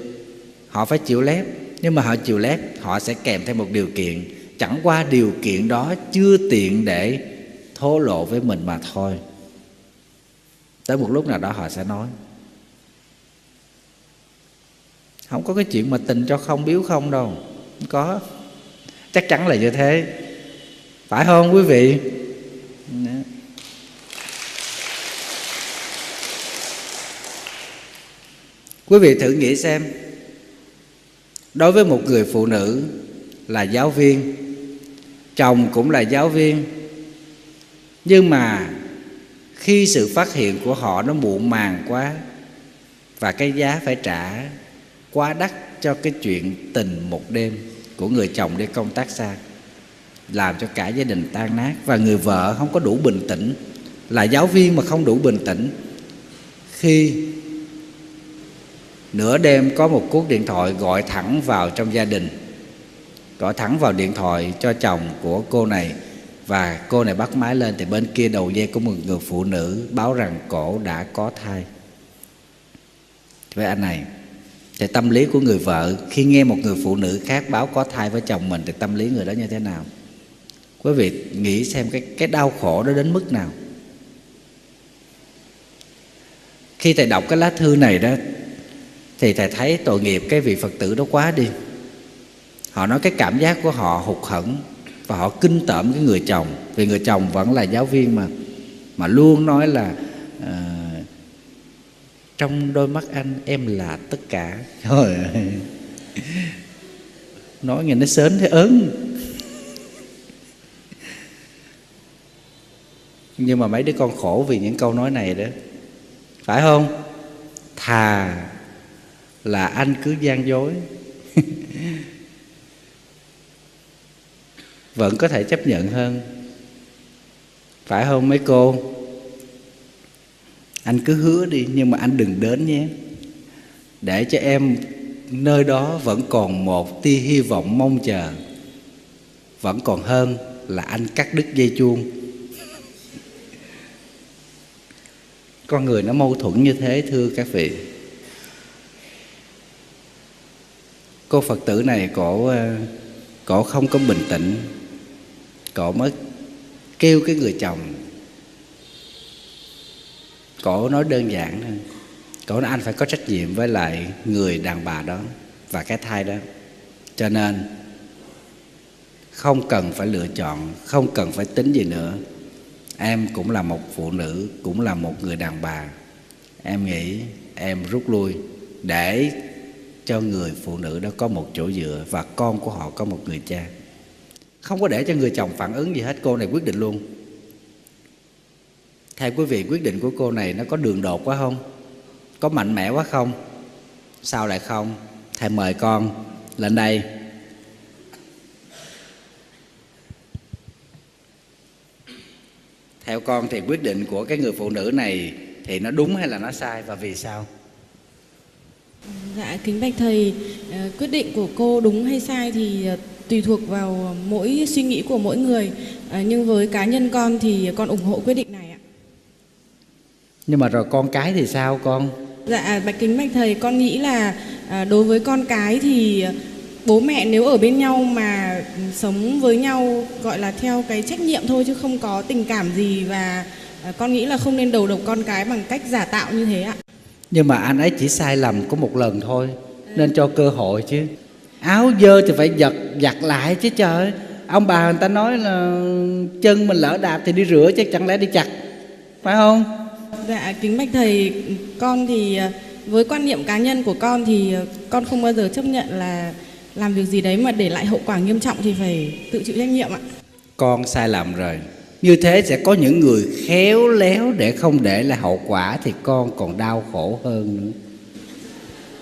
họ phải chịu lép. Nhưng mà họ chịu lép, họ sẽ kèm theo một điều kiện. Chẳng qua điều kiện đó chưa tiện để thô lộ với mình mà thôi. Tới một lúc nào đó họ sẽ nói không có cái chuyện mà tình cho không biếu không đâu. Không có. Chắc chắn là như thế. Phải không, quý vị? Dạ. Quý vị thử nghĩ xem. Đối với một người phụ nữ là giáo viên, chồng cũng là giáo viên, nhưng mà khi sự phát hiện của họ nó muộn màng quá và cái giá phải trả quá đắt cho cái chuyện tình một đêm của người chồng đi công tác xa, làm cho cả gia đình tan nát. Và người vợ không có đủ bình tĩnh, là giáo viên mà không đủ bình tĩnh. Khi nửa đêm có một cuộc điện thoại gọi thẳng vào trong gia đình, gọi thẳng vào điện thoại cho chồng của cô này, và cô này bắt máy lên thì bên kia đầu dây có một người phụ nữ báo rằng cổ đã có thai. Với anh này thì tâm lý của người vợ khi nghe một người phụ nữ khác báo có thai với chồng mình thì tâm lý người đó như thế nào? Quý vị nghĩ xem cái cái đau khổ đó đến mức nào? Khi thầy đọc cái lá thư này đó thì thầy thấy tội nghiệp cái vị phật tử đó quá đi. Họ nói cái cảm giác của họ hụt hẫng và họ kinh tởm cái người chồng vì người chồng vẫn là giáo viên mà mà luôn nói là uh, trong đôi mắt anh em là tất cả. Trời ơi. Nói nghe nó sến thế, ớn. Nhưng mà mấy đứa con khổ vì những câu nói này đó. Phải không? Thà là anh cứ gian dối. Vẫn có thể chấp nhận hơn. Phải không mấy cô? Anh cứ hứa đi, nhưng mà anh đừng đến nhé. Để cho em nơi đó vẫn còn một tia hy vọng mong chờ. Vẫn còn hơn là anh cắt đứt dây chuông. Con người nó mâu thuẫn như thế, thưa các vị. Cô phật tử này, cổ ờ, cổ không có bình tĩnh. Cổ mới kêu cái người chồng cổ nói đơn giản thôi. Cổ nói anh phải có trách nhiệm với lại người đàn bà đó và cái thai đó. Cho nên, không cần phải lựa chọn, không cần phải tính gì nữa. Em cũng là một phụ nữ, cũng là một người đàn bà. Em nghĩ em rút lui để cho người phụ nữ đó có một chỗ dựa và con của họ có một người cha. Không có để cho người chồng phản ứng gì hết, cô này quyết định luôn theo quý vị quyết định của cô này nó có đường đột quá không? Có mạnh mẽ quá không? Sao lại không? Thầy mời con lên đây. Theo con thì quyết định của cái người phụ nữ này thì nó đúng hay là nó sai và vì sao? Dạ kính bạch thầy, ờ, quyết định của cô đúng hay sai thì ờ, tùy thuộc vào mỗi suy nghĩ của mỗi người. Ờ, nhưng với cá nhân con thì con ủng hộ quyết định này nhưng mà rồi con cái thì sao con? Dạ bạch kính bạch thầy, con nghĩ là à, đối với con cái thì bố mẹ nếu ở bên nhau mà sống với nhau gọi là theo cái trách nhiệm thôi chứ không có tình cảm gì và à, con nghĩ là không nên đầu độc con cái bằng cách giả tạo như thế ạ. nhưng mà anh ấy chỉ sai lầm có một lần thôi nên cho cơ hội chứ. Áo dơ thì phải giật giặt lại chứ trời. Ông bà người ta nói là chân mình lỡ đạp thì đi rửa chứ chẳng lẽ đi chặt phải không Dạ kính bạch thầy, con thì à, với quan niệm cá nhân của con thì à, con không bao giờ chấp nhận là làm việc gì đấy mà để lại hậu quả nghiêm trọng thì phải tự chịu trách nhiệm ạ. con sai lầm rồi như thế sẽ có những người khéo léo để không để lại hậu quả thì con còn đau khổ hơn nữa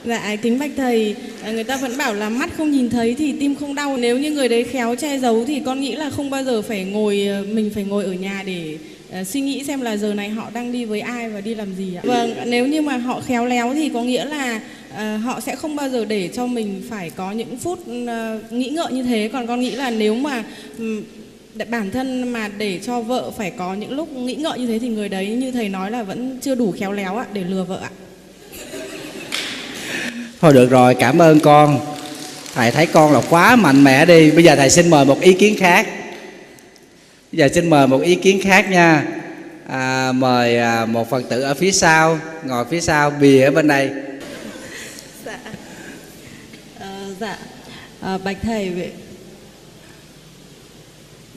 Dạ kính bạch thầy, à, người ta vẫn bảo là mắt không nhìn thấy thì tim không đau. Nếu như người đấy khéo che giấu thì con nghĩ là không bao giờ phải ngồi ờ, mình phải ngồi ở nhà để ờ, suy nghĩ xem là giờ này họ đang đi với ai và đi làm gì ạ. Vâng, nếu như mà họ khéo léo thì có nghĩa là ờ, họ sẽ không bao giờ để cho mình phải có những phút ờ, nghĩ ngợi như thế. Còn con nghĩ là nếu mà để bản thân mà để cho vợ phải có những lúc nghĩ ngợi như thế thì người đấy như thầy nói là vẫn chưa đủ khéo léo ạ để lừa vợ ạ. thôi được rồi cảm ơn con thầy thấy con là quá mạnh mẽ đi bây giờ thầy xin mời một ý kiến khác giờ xin mời một ý kiến khác nha. À, mời à, một phật tử ở phía sau ngồi phía sau bìa ở bên đây. Dạ. Ờ, dạ. À, bạch thầy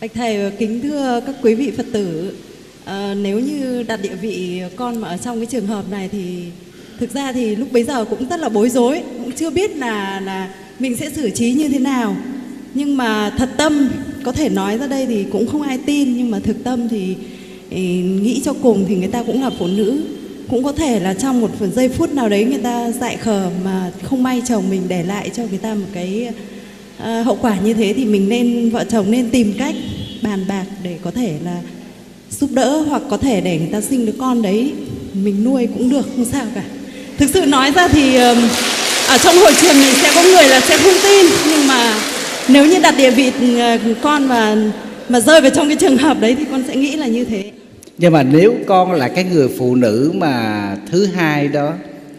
bạch thầy kính thưa các quý vị phật tử. À, nếu như đặt địa vị con mà ở trong cái trường hợp này thì thực ra thì lúc bấy giờ cũng rất là bối rối cũng chưa biết là là mình sẽ xử trí như thế nào. Nhưng mà thật tâm có thể nói ra đây thì cũng không ai tin nhưng mà thực tâm thì ừ, nghĩ cho cùng thì người ta cũng là phụ nữ. Cũng có thể là trong một giây phút nào đấy người ta dại khờ mà không may chồng mình để lại cho người ta một cái ờ, hậu quả như thế thì mình nên vợ chồng nên tìm cách bàn bạc để có thể là giúp đỡ hoặc có thể để người ta sinh đứa con đấy. Mình nuôi cũng được không sao cả. Thực sự nói ra thì ờ, ở trong hội trường này sẽ có người là sẽ không tin nhưng mà nếu như đặt địa vị ờ, con mà mà rơi vào trong cái trường hợp đấy thì con sẽ nghĩ là như thế nhưng mà nếu con là cái người phụ nữ mà thứ hai đó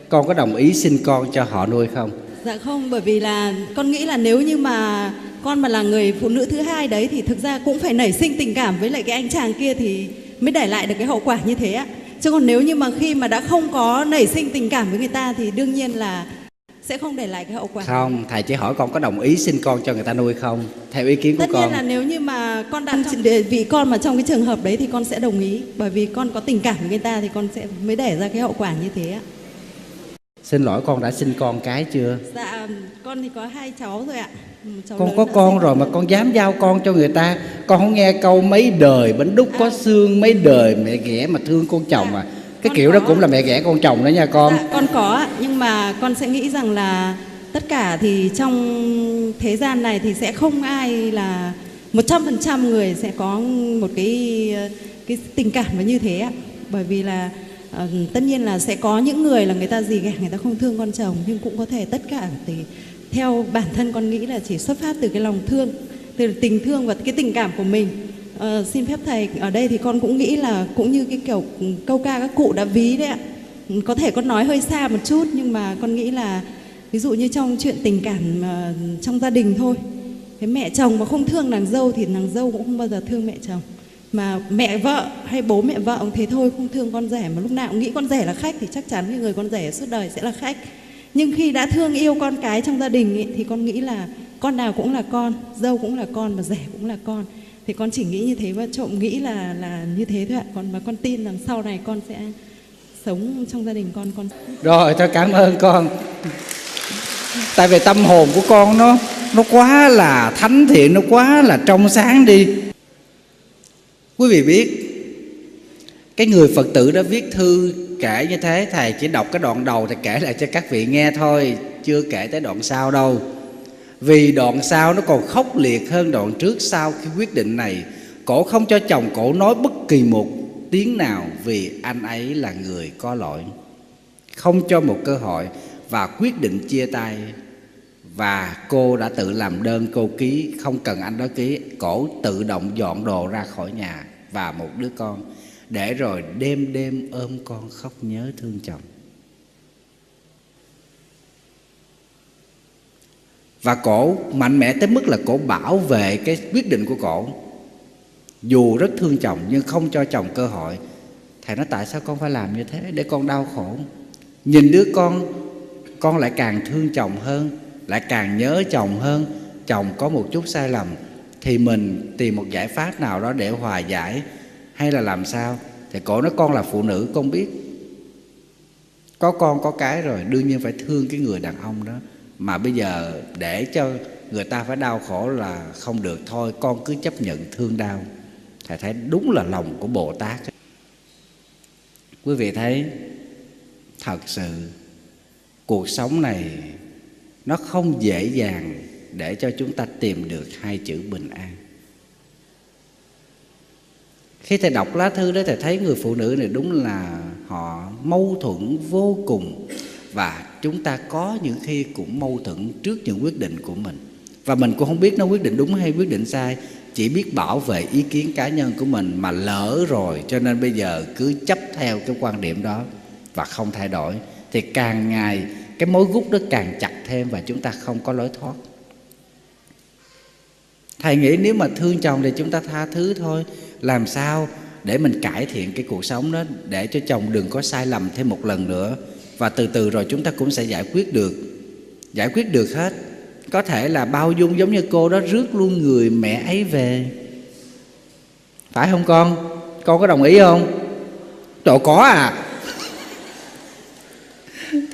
con có đồng ý sinh con cho họ nuôi không Dạ không, bởi vì là con nghĩ là nếu như mà con mà là người phụ nữ thứ hai đấy thì thực ra cũng phải nảy sinh tình cảm với lại cái anh chàng kia thì mới để lại được cái hậu quả như thế ạ. Chứ còn nếu như mà khi mà đã không có nảy sinh tình cảm với người ta thì đương nhiên là sẽ không để lại cái hậu quả. không thầy chỉ hỏi con có đồng ý sinh con cho người ta nuôi không? Theo ý kiến của Tất con. nhiên là nếu như mà con đặt trong địa vị con mà trong cái trường hợp đấy thì con sẽ đồng ý. Bởi vì con có tình cảm với người ta thì con sẽ mới để ra cái hậu quả như thế ạ. xin lỗi con đã sinh con cái chưa? Dạ con thì có hai cháu rồi ạ. Cháu con có con rồi mà con dám giao con cho người ta con không nghe câu mấy đời bánh đúc có xương mấy đời mẹ ghẻ mà thương con chồng à cái Con kiểu đó cũng là mẹ ghẻ con chồng đó nha con Dạ, con có nhưng mà con sẽ nghĩ rằng là tất cả thì trong thế gian này thì sẽ không ai là 100% người sẽ có một cái cái tình cảm nó như thế ạ. Bởi vì là ờ, tất nhiên là sẽ có những người là người ta gì ghẻ người ta không thương con chồng nhưng cũng có thể tất cả thì theo bản thân con nghĩ là chỉ xuất phát từ cái lòng thương, từ tình thương và cái tình cảm của mình. Ờ, xin phép thầy ở đây thì con cũng nghĩ là cũng như cái kiểu câu ca các cụ đã ví đấy ạ. Có thể con nói hơi xa một chút nhưng mà con nghĩ là ví dụ như trong chuyện tình cảm ờ, trong gia đình thôi. Cái mẹ chồng mà không thương nàng dâu thì nàng dâu cũng không bao giờ thương mẹ chồng. Mà mẹ vợ hay bố mẹ vợ cũng thế thôi không thương con rể mà lúc nào cũng nghĩ con rể là khách thì chắc chắn cái người con rể suốt đời sẽ là khách. Nhưng khi đã thương yêu con cái trong gia đình ấy, thì con nghĩ là con nào cũng là con dâu cũng là con và rể cũng là con thì con chỉ nghĩ như thế và trộm nghĩ là là như thế thôi ạ. Còn mà con tin rằng sau này con sẽ sống trong gia đình con con rồi, thôi, cảm ơn con. Tại vì tâm hồn của con nó nó quá là thánh thiện, nó quá là trong sáng đi. Quý vị biết, cái người phật tử đã viết thư kể như thế, thầy chỉ đọc cái đoạn đầu thì kể lại cho các vị nghe thôi, chưa kể tới đoạn sau đâu vì đoạn sau nó còn khốc liệt hơn đoạn trước sau khi quyết định này. Cổ không cho chồng cổ nói bất kỳ một tiếng nào vì anh ấy là người có lỗi. Không cho một cơ hội và quyết định chia tay. Và cô đã tự làm đơn cô ký, không cần anh đó ký. Cổ tự động dọn đồ ra khỏi nhà và một đứa con. Để rồi đêm đêm ôm con khóc nhớ thương chồng. Và cổ mạnh mẽ tới mức là cổ bảo vệ cái quyết định của cổ. Dù rất thương chồng nhưng không cho chồng cơ hội. Thầy nói, tại sao con phải làm như thế để con đau khổ? Nhìn đứa con con lại càng thương chồng hơn, lại càng nhớ chồng hơn. Chồng có một chút sai lầm thì mình tìm một giải pháp nào đó để hòa giải hay là làm sao? Thì cổ nói, con là phụ nữ, con biết. Có con, có cái rồi, đương nhiên phải thương cái người đàn ông đó mà bây giờ để cho người ta phải đau khổ là không được, thôi con cứ chấp nhận thương đau. Thầy thấy đúng là lòng của bồ tát. Quý vị thấy, thật sự cuộc sống này nó không dễ dàng để cho chúng ta tìm được hai chữ bình an. Khi thầy đọc lá thư đó, thầy thấy người phụ nữ này đúng là họ mâu thuẫn vô cùng và chúng ta có những khi cũng mâu thuẫn trước những quyết định của mình. Và mình cũng không biết nó quyết định đúng hay quyết định sai, chỉ biết bảo vệ ý kiến cá nhân của mình mà lỡ rồi, cho nên bây giờ cứ chấp theo cái quan điểm đó và không thay đổi, thì càng ngày cái mối gút đó càng chặt thêm và chúng ta không có lối thoát. Thầy nghĩ nếu mà thương chồng thì chúng ta tha thứ thôi, làm sao để mình cải thiện cái cuộc sống đó, để cho chồng đừng có sai lầm thêm một lần nữa và từ từ rồi chúng ta cũng sẽ giải quyết được. Giải quyết được hết. Có thể là bao dung giống như cô đó rước luôn người mẹ ấy về. Phải không con? Con có đồng ý không? Trời có à.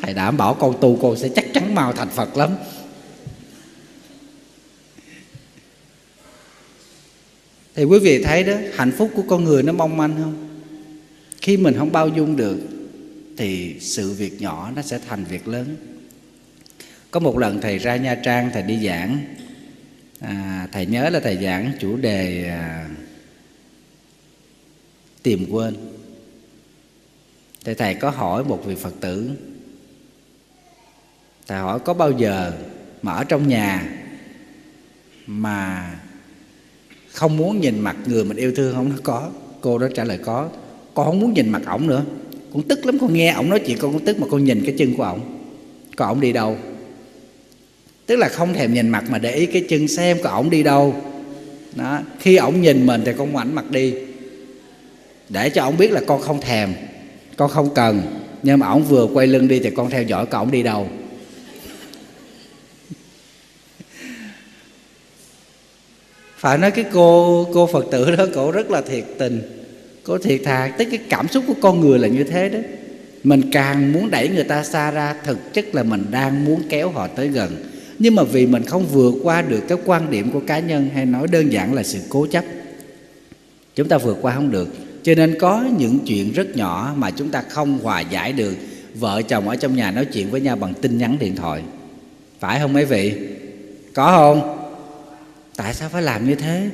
Thầy đảm bảo con tu con sẽ chắc chắn mau thành phật lắm. Thì quý vị thấy đó, hạnh phúc của con người nó mong manh không? Khi mình không bao dung được thì sự việc nhỏ nó sẽ thành việc lớn. Có một lần thầy ra nha trang thầy đi giảng. À, thầy nhớ là thầy giảng chủ đề à, tìm quên. Thì thầy có hỏi một vị phật tử. Thầy hỏi có bao giờ mà ở trong nhà mà không muốn nhìn mặt người mình yêu thương không? Nó có. Cô đó trả lời có. Con không muốn nhìn mặt ổng nữa con tức lắm, con nghe ổng nói chuyện, con cũng tức mà con nhìn cái chân của ổng. Còn ổng đi đâu? Tức là không thèm nhìn mặt mà để ý cái chân xem có ổng đi đâu. Đó, khi ổng nhìn mình thì con ngoảnh mặt đi. Để cho ổng biết là con không thèm, con không cần. Nhưng mà ổng vừa quay lưng đi thì con theo dõi có ổng đi đâu. Phải nói cái cô cô phật tử đó, cổ rất là thiệt tình cô thiệt thà tới cái cảm xúc của con người là như thế đó. Mình càng muốn đẩy người ta xa ra, thực chất là mình đang muốn kéo họ tới gần. Nhưng mà vì mình không vượt qua được cái quan điểm của cá nhân hay nói đơn giản là sự cố chấp, chúng ta vượt qua không được. Cho nên có những chuyện rất nhỏ mà chúng ta không hòa giải được. Vợ chồng ở trong nhà nói chuyện với nhau bằng tin nhắn điện thoại. Phải không mấy vị? Có không? Tại sao phải làm như thế?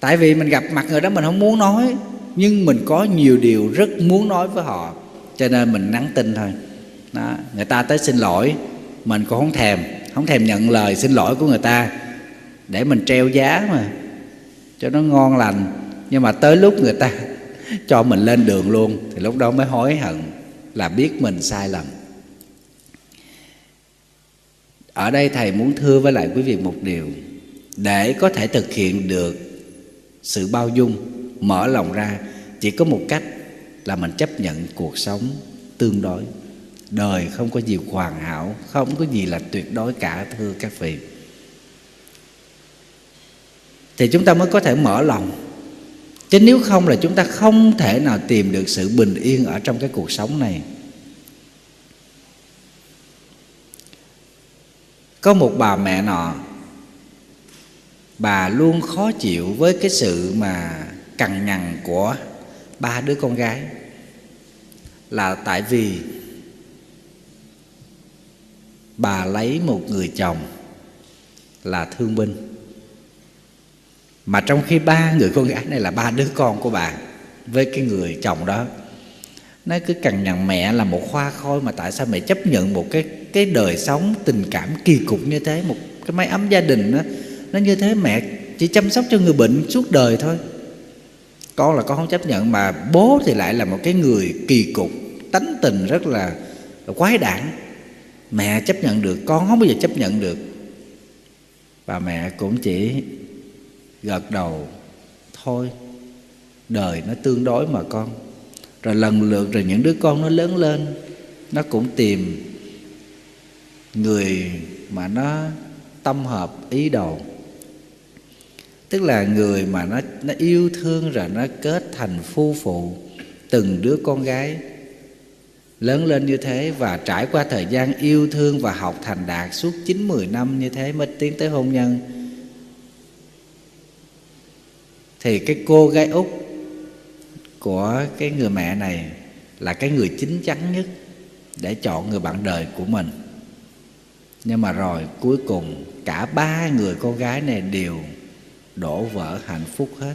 Tại vì mình gặp mặt người đó mình không muốn nói, nhưng mình có nhiều điều rất muốn nói với họ, cho nên mình nắn tin thôi. Đó, người ta tới xin lỗi, mình cũng không thèm không thèm nhận lời xin lỗi của người ta, để mình treo giá mà, cho nó ngon lành. Nhưng mà tới lúc người ta cho mình lên đường luôn, thì lúc đó mới hối hận là biết mình sai lầm. Ở đây thầy muốn thưa với lại quý vị một điều, để có thể thực hiện được sự bao dung, mở lòng ra, chỉ có một cách là mình chấp nhận cuộc sống tương đối. Đời không có gì hoàn hảo, không có gì là tuyệt đối cả, thưa các vị. Thì chúng ta mới có thể mở lòng. Chứ nếu không là chúng ta không thể nào tìm được sự bình yên ở trong cái cuộc sống này. Có một bà mẹ nọ bà luôn khó chịu với cái sự mà cằn nhằn của ba đứa con gái. Là tại vì bà lấy một người chồng là thương binh. Mà trong khi ba người con gái này là ba đứa con của bà với cái người chồng đó, nó cứ cằn nhằn mẹ là một khoa khôi mà tại sao mẹ chấp nhận một cái cái đời sống tình cảm kỳ cục như thế, một cái mái ấm gia đình đó nó như thế mẹ chỉ chăm sóc cho người bệnh suốt đời thôi. Con là con không chấp nhận mà bố thì lại là một cái người kỳ cục, tánh tình rất là quái đản. Mẹ chấp nhận được, con không bao giờ chấp nhận được. Và mẹ cũng chỉ gật đầu thôi. Đời nó tương đối mà con. Rồi lần lượt rồi những đứa con nó lớn lên, nó cũng tìm người mà nó tâm hợp ý đồ tức là người mà nó nó yêu thương rồi nó kết thành phu phụ từng đứa con gái. Lớn lên như thế và trải qua thời gian yêu thương và học thành đạt suốt 9 10 năm như thế mới tiến tới hôn nhân. Thì cái cô gái út của cái người mẹ này là cái người chín chắn nhất để chọn người bạn đời của mình. Nhưng mà rồi cuối cùng cả ba người con gái này đều đổ vỡ hạnh phúc hết.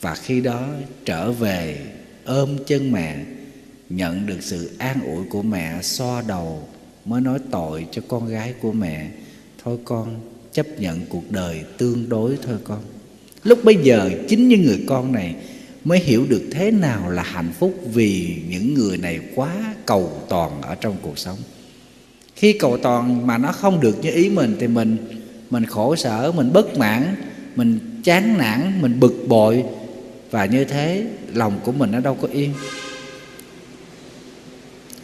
Và khi đó trở về, ôm chân mẹ, nhận được sự an ủi của mẹ, xoa đầu, mới nói tội cho con gái của mẹ. Thôi con, chấp nhận cuộc đời tương đối thôi con. Lúc bây giờ, chính những người con này mới hiểu được thế nào là hạnh phúc vì những người này quá cầu toàn ở trong cuộc sống. Khi cầu toàn mà nó không được như ý mình thì mình mình khổ sở, mình bất mãn mình chán nản, mình bực bội. Và như thế, lòng của mình nó đâu có yên.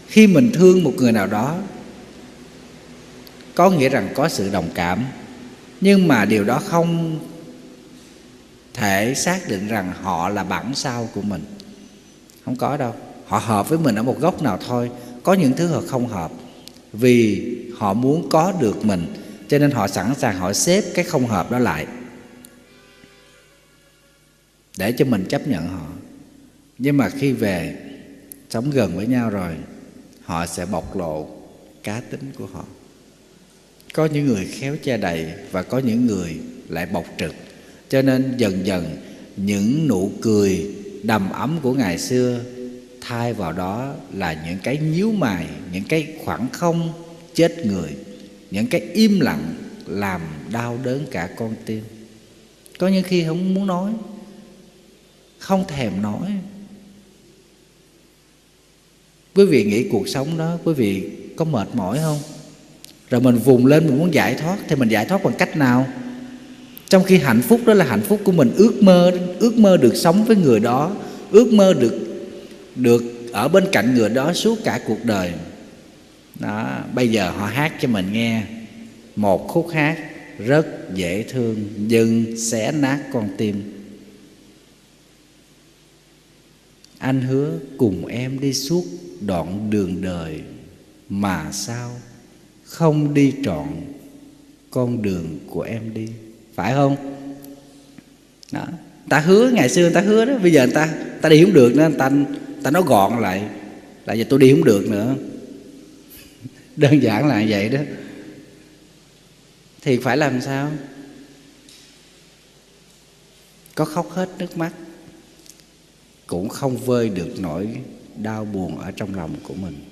Khi mình thương một người nào đó, có nghĩa rằng có sự đồng cảm. Nhưng mà điều đó không thể xác định rằng họ là bản sao của mình. Không có đâu. Họ hợp với mình ở một góc nào thôi. Có những thứ họ không hợp. Vì họ muốn có được mình, cho nên họ sẵn sàng họ xếp cái không hợp đó lại để cho mình chấp nhận họ. Nhưng mà khi về, sống gần với nhau rồi, họ sẽ bộc lộ cá tính của họ. Có những người khéo che đậy và có những người lại bộc trực. Cho nên dần dần, những nụ cười, đầm ấm của ngày xưa thay vào đó là những cái nhíu mày, những cái khoảng không chết người, những cái im lặng làm đau đớn cả con tim. Có những khi không muốn nói không thèm nói. Quý vị nghĩ cuộc sống đó, quý vị có mệt mỏi không? Rồi mình vùng lên, mình muốn giải thoát, thì mình giải thoát bằng cách nào? Trong khi hạnh phúc đó là hạnh phúc của mình, ước mơ ước mơ được sống với người đó, ước mơ được được ở bên cạnh người đó suốt cả cuộc đời. Đó, bây giờ họ hát cho mình nghe. Một khúc hát rất dễ thương, nhưng xé nát con tim. Anh hứa cùng em đi suốt đoạn đường đời mà sao? Không đi trọn con đường của em đi. Phải không? Đó. Ta hứa, ngày xưa người ta hứa đó. Bây giờ người ta ta đi không được nữa. Ta ta nói gọn lại. Là giờ tôi đi không được nữa. Đơn giản là vậy đó. Thì phải làm sao? Có khóc hết nước mắt cũng không vơi được nỗi đau buồn ở trong lòng của mình.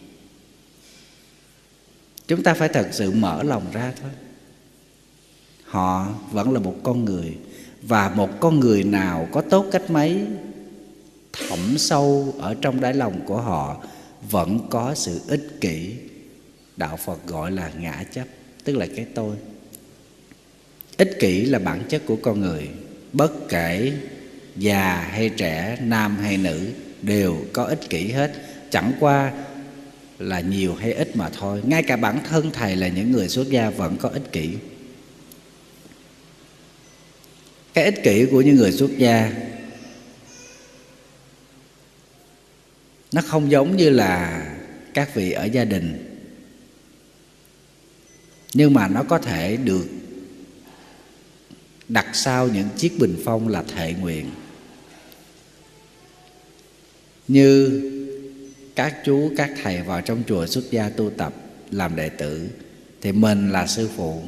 Chúng ta phải thật sự mở lòng ra thôi. Họ vẫn là một con người, và một con người nào có tốt cách mấy thẳm sâu ở trong đáy lòng của họ vẫn có sự ích kỷ. Đạo phật gọi là ngã chấp, tức là cái tôi. Ích kỷ là bản chất của con người, bất kể già hay trẻ, nam hay nữ, đều có ích kỷ hết. Chẳng qua là nhiều hay ít mà thôi. Ngay cả bản thân thầy là những người xuất gia vẫn có ích kỷ. Cái ích kỷ của những người xuất gia, nó không giống như là các vị ở gia đình. Nhưng mà nó có thể được đặt sau những chiếc bình phong là thệ nguyện như các chú, các thầy vào trong chùa xuất gia tu tập, làm đệ tử, thì mình là sư phụ.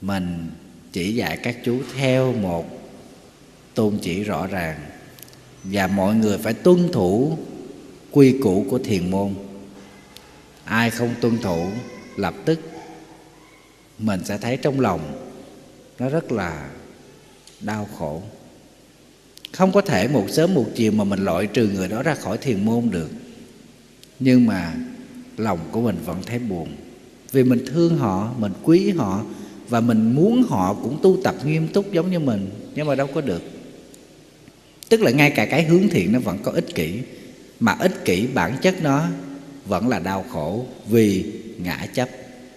Mình chỉ dạy các chú theo một tôn chỉ rõ ràng, và mọi người phải tuân thủ quy củ của thiền môn. Ai không tuân thủ, lập tức mình sẽ thấy trong lòng nó rất là đau khổ không có thể một sớm một chiều mà mình loại trừ người đó ra khỏi thiền môn được. Nhưng mà lòng của mình vẫn thấy buồn. Vì mình thương họ, mình quý họ và mình muốn họ cũng tu tập nghiêm túc giống như mình, nhưng mà đâu có được. Tức là ngay cả cái hướng thiện nó vẫn có ích kỷ, mà ích kỷ bản chất nó vẫn là đau khổ vì ngã chấp.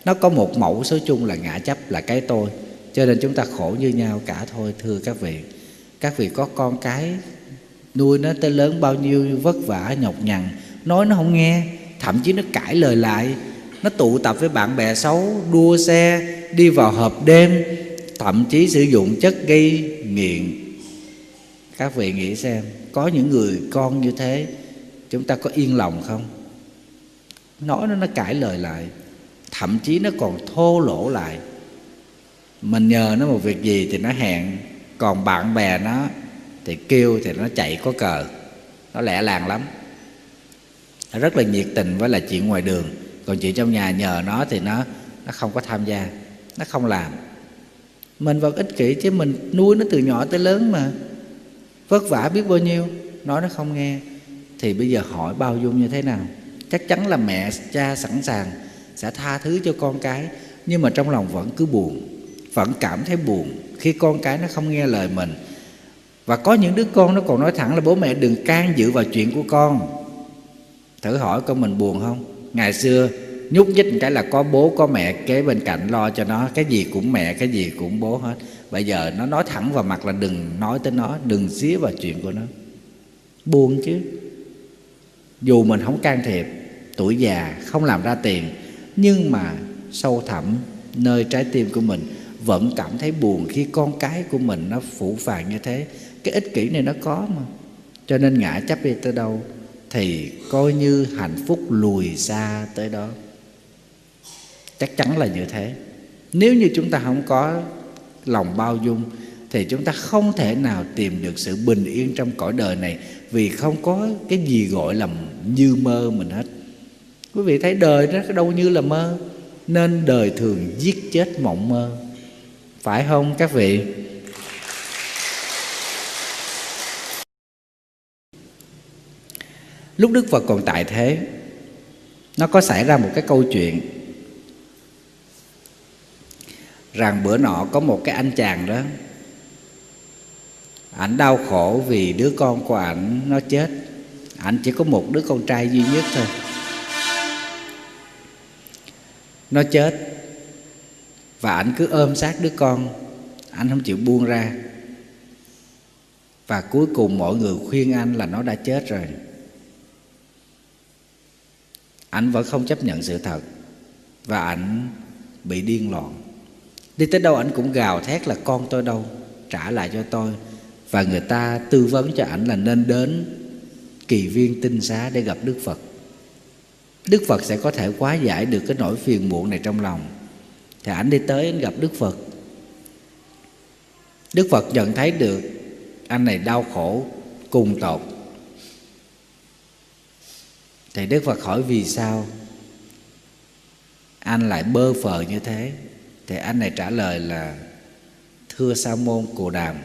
Nó có một mẫu số chung là ngã chấp là cái tôi, cho nên chúng ta khổ như nhau cả thôi, thưa các vị các vị có con cái, nuôi nó tới lớn bao nhiêu, vất vả, nhọc nhằn, nói nó không nghe, thậm chí nó cãi lời lại. Nó tụ tập với bạn bè xấu, đua xe, đi vào hộp đêm, thậm chí sử dụng chất gây nghiện. Các vị nghĩ xem, có những người con như thế, chúng ta có yên lòng không? Nói nó nó cãi lời lại, thậm chí nó còn thô lỗ lại. Mình nhờ nó một việc gì thì nó hẹn còn bạn bè nó thì kêu thì nó chạy có cờ. Nó lẻ làng lắm. Nó rất là nhiệt tình với là chuyện ngoài đường. Còn chuyện trong nhà nhờ nó thì nó nó không có tham gia. Nó không làm. Mình vẫn ích kỷ chứ mình nuôi nó từ nhỏ tới lớn mà. Vất vả biết bao nhiêu, nói nó không nghe. Thì bây giờ hỏi bao dung như thế nào? Chắc chắn là mẹ, cha sẵn sàng, sẽ tha thứ cho con cái. Nhưng mà trong lòng vẫn cứ buồn, vẫn cảm thấy buồn khi con cái nó không nghe lời mình. Và có những đứa con nó còn nói thẳng là, bố mẹ đừng can dự vào chuyện của con. Thử hỏi con mình buồn không? Ngày xưa, nhúc nhích một cái là có bố, có mẹ kế bên cạnh lo cho nó, cái gì cũng mẹ, cái gì cũng bố hết. Bây giờ nó nói thẳng vào mặt là đừng nói tới nó, đừng xía vào chuyện của nó. Buồn chứ. Dù mình không can thiệp, tuổi già không làm ra tiền, nhưng mà sâu thẳm nơi trái tim của mình vẫn cảm thấy buồn khi con cái của mình nó phủ phàng như thế. Cái ích kỷ này nó có mà. Cho nên ngã chấp đi tới đâu thì coi như hạnh phúc lùi xa tới đó. Chắc chắn là như thế. Nếu như chúng ta không có lòng bao dung thì chúng ta không thể nào tìm được sự bình yên trong cõi đời này vì không có cái gì gọi là như mơ mình hết. Quý vị thấy đời nó đâu như là mơ, nên đời thường giết chết mộng mơ phải không, các vị? Lúc đức phật còn tại thế, nó có xảy ra một cái câu chuyện rằng bữa nọ có một cái anh chàng đó, ảnh đau khổ vì đứa con của ảnh nó chết. Ảnh chỉ có một đứa con trai duy nhất thôi. Nó chết và ảnh cứ ôm sát đứa con. Anh không chịu buông ra. Và cuối cùng mọi người khuyên anh là nó đã chết rồi. Anh vẫn không chấp nhận sự thật. Và ảnh bị điên loạn. Đi tới đâu ảnh cũng gào thét là, con tôi đâu? Trả lại cho tôi. Và người ta tư vấn cho ảnh là nên đến kỳ viên tinh xá để gặp đức phật. Đức phật sẽ có thể hóa giải được cái nỗi phiền muộn này trong lòng thì ảnh đi tới anh gặp đức phật. Đức phật nhận thấy được anh này đau khổ, cùng tột. Thì đức phật hỏi vì sao anh lại bơ phờ như thế? Thì anh này trả lời là, thưa sa môn cồ đàm.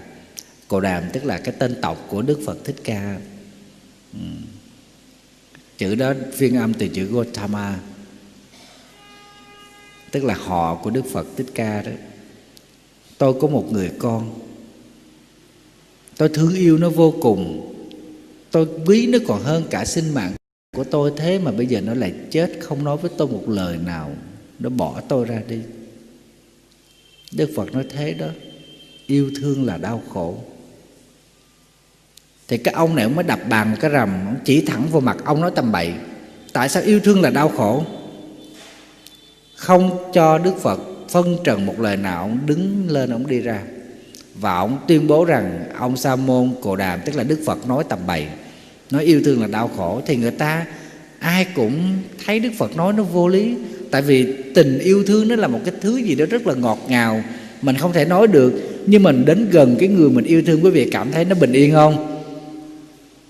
Cồ đàm tức là cái tên tộc của đức phật thích ca. Ừ. chữ đó phiên âm từ chữ gotama tức là họ của đức phật thích ca đó. Tôi có một người con. Tôi thương yêu nó vô cùng. Tôi quý nó còn hơn cả sinh mạng của tôi. Thế mà bây giờ nó lại chết, không nói với tôi một lời nào. Nó bỏ tôi ra đi. Đức phật nói thế đó. Yêu thương là đau khổ. Thì cái ông này mới đập bàn cái rầm chỉ thẳng vào mặt ông nói tầm bậy. Tại sao yêu thương là đau khổ? Không cho đức phật phân trần một lời nào, ông đứng lên ông đi ra. Và ông tuyên bố rằng ông sa môn cồ đàm, tức là đức phật nói tầm bậy, nói yêu thương là đau khổ, thì người ta ai cũng thấy đức phật nói nó vô lý. Tại vì tình yêu thương nó là một cái thứ gì đó rất là ngọt ngào, mình không thể nói được. Nhưng mình đến gần cái người mình yêu thương quý vị, cảm thấy nó bình yên không?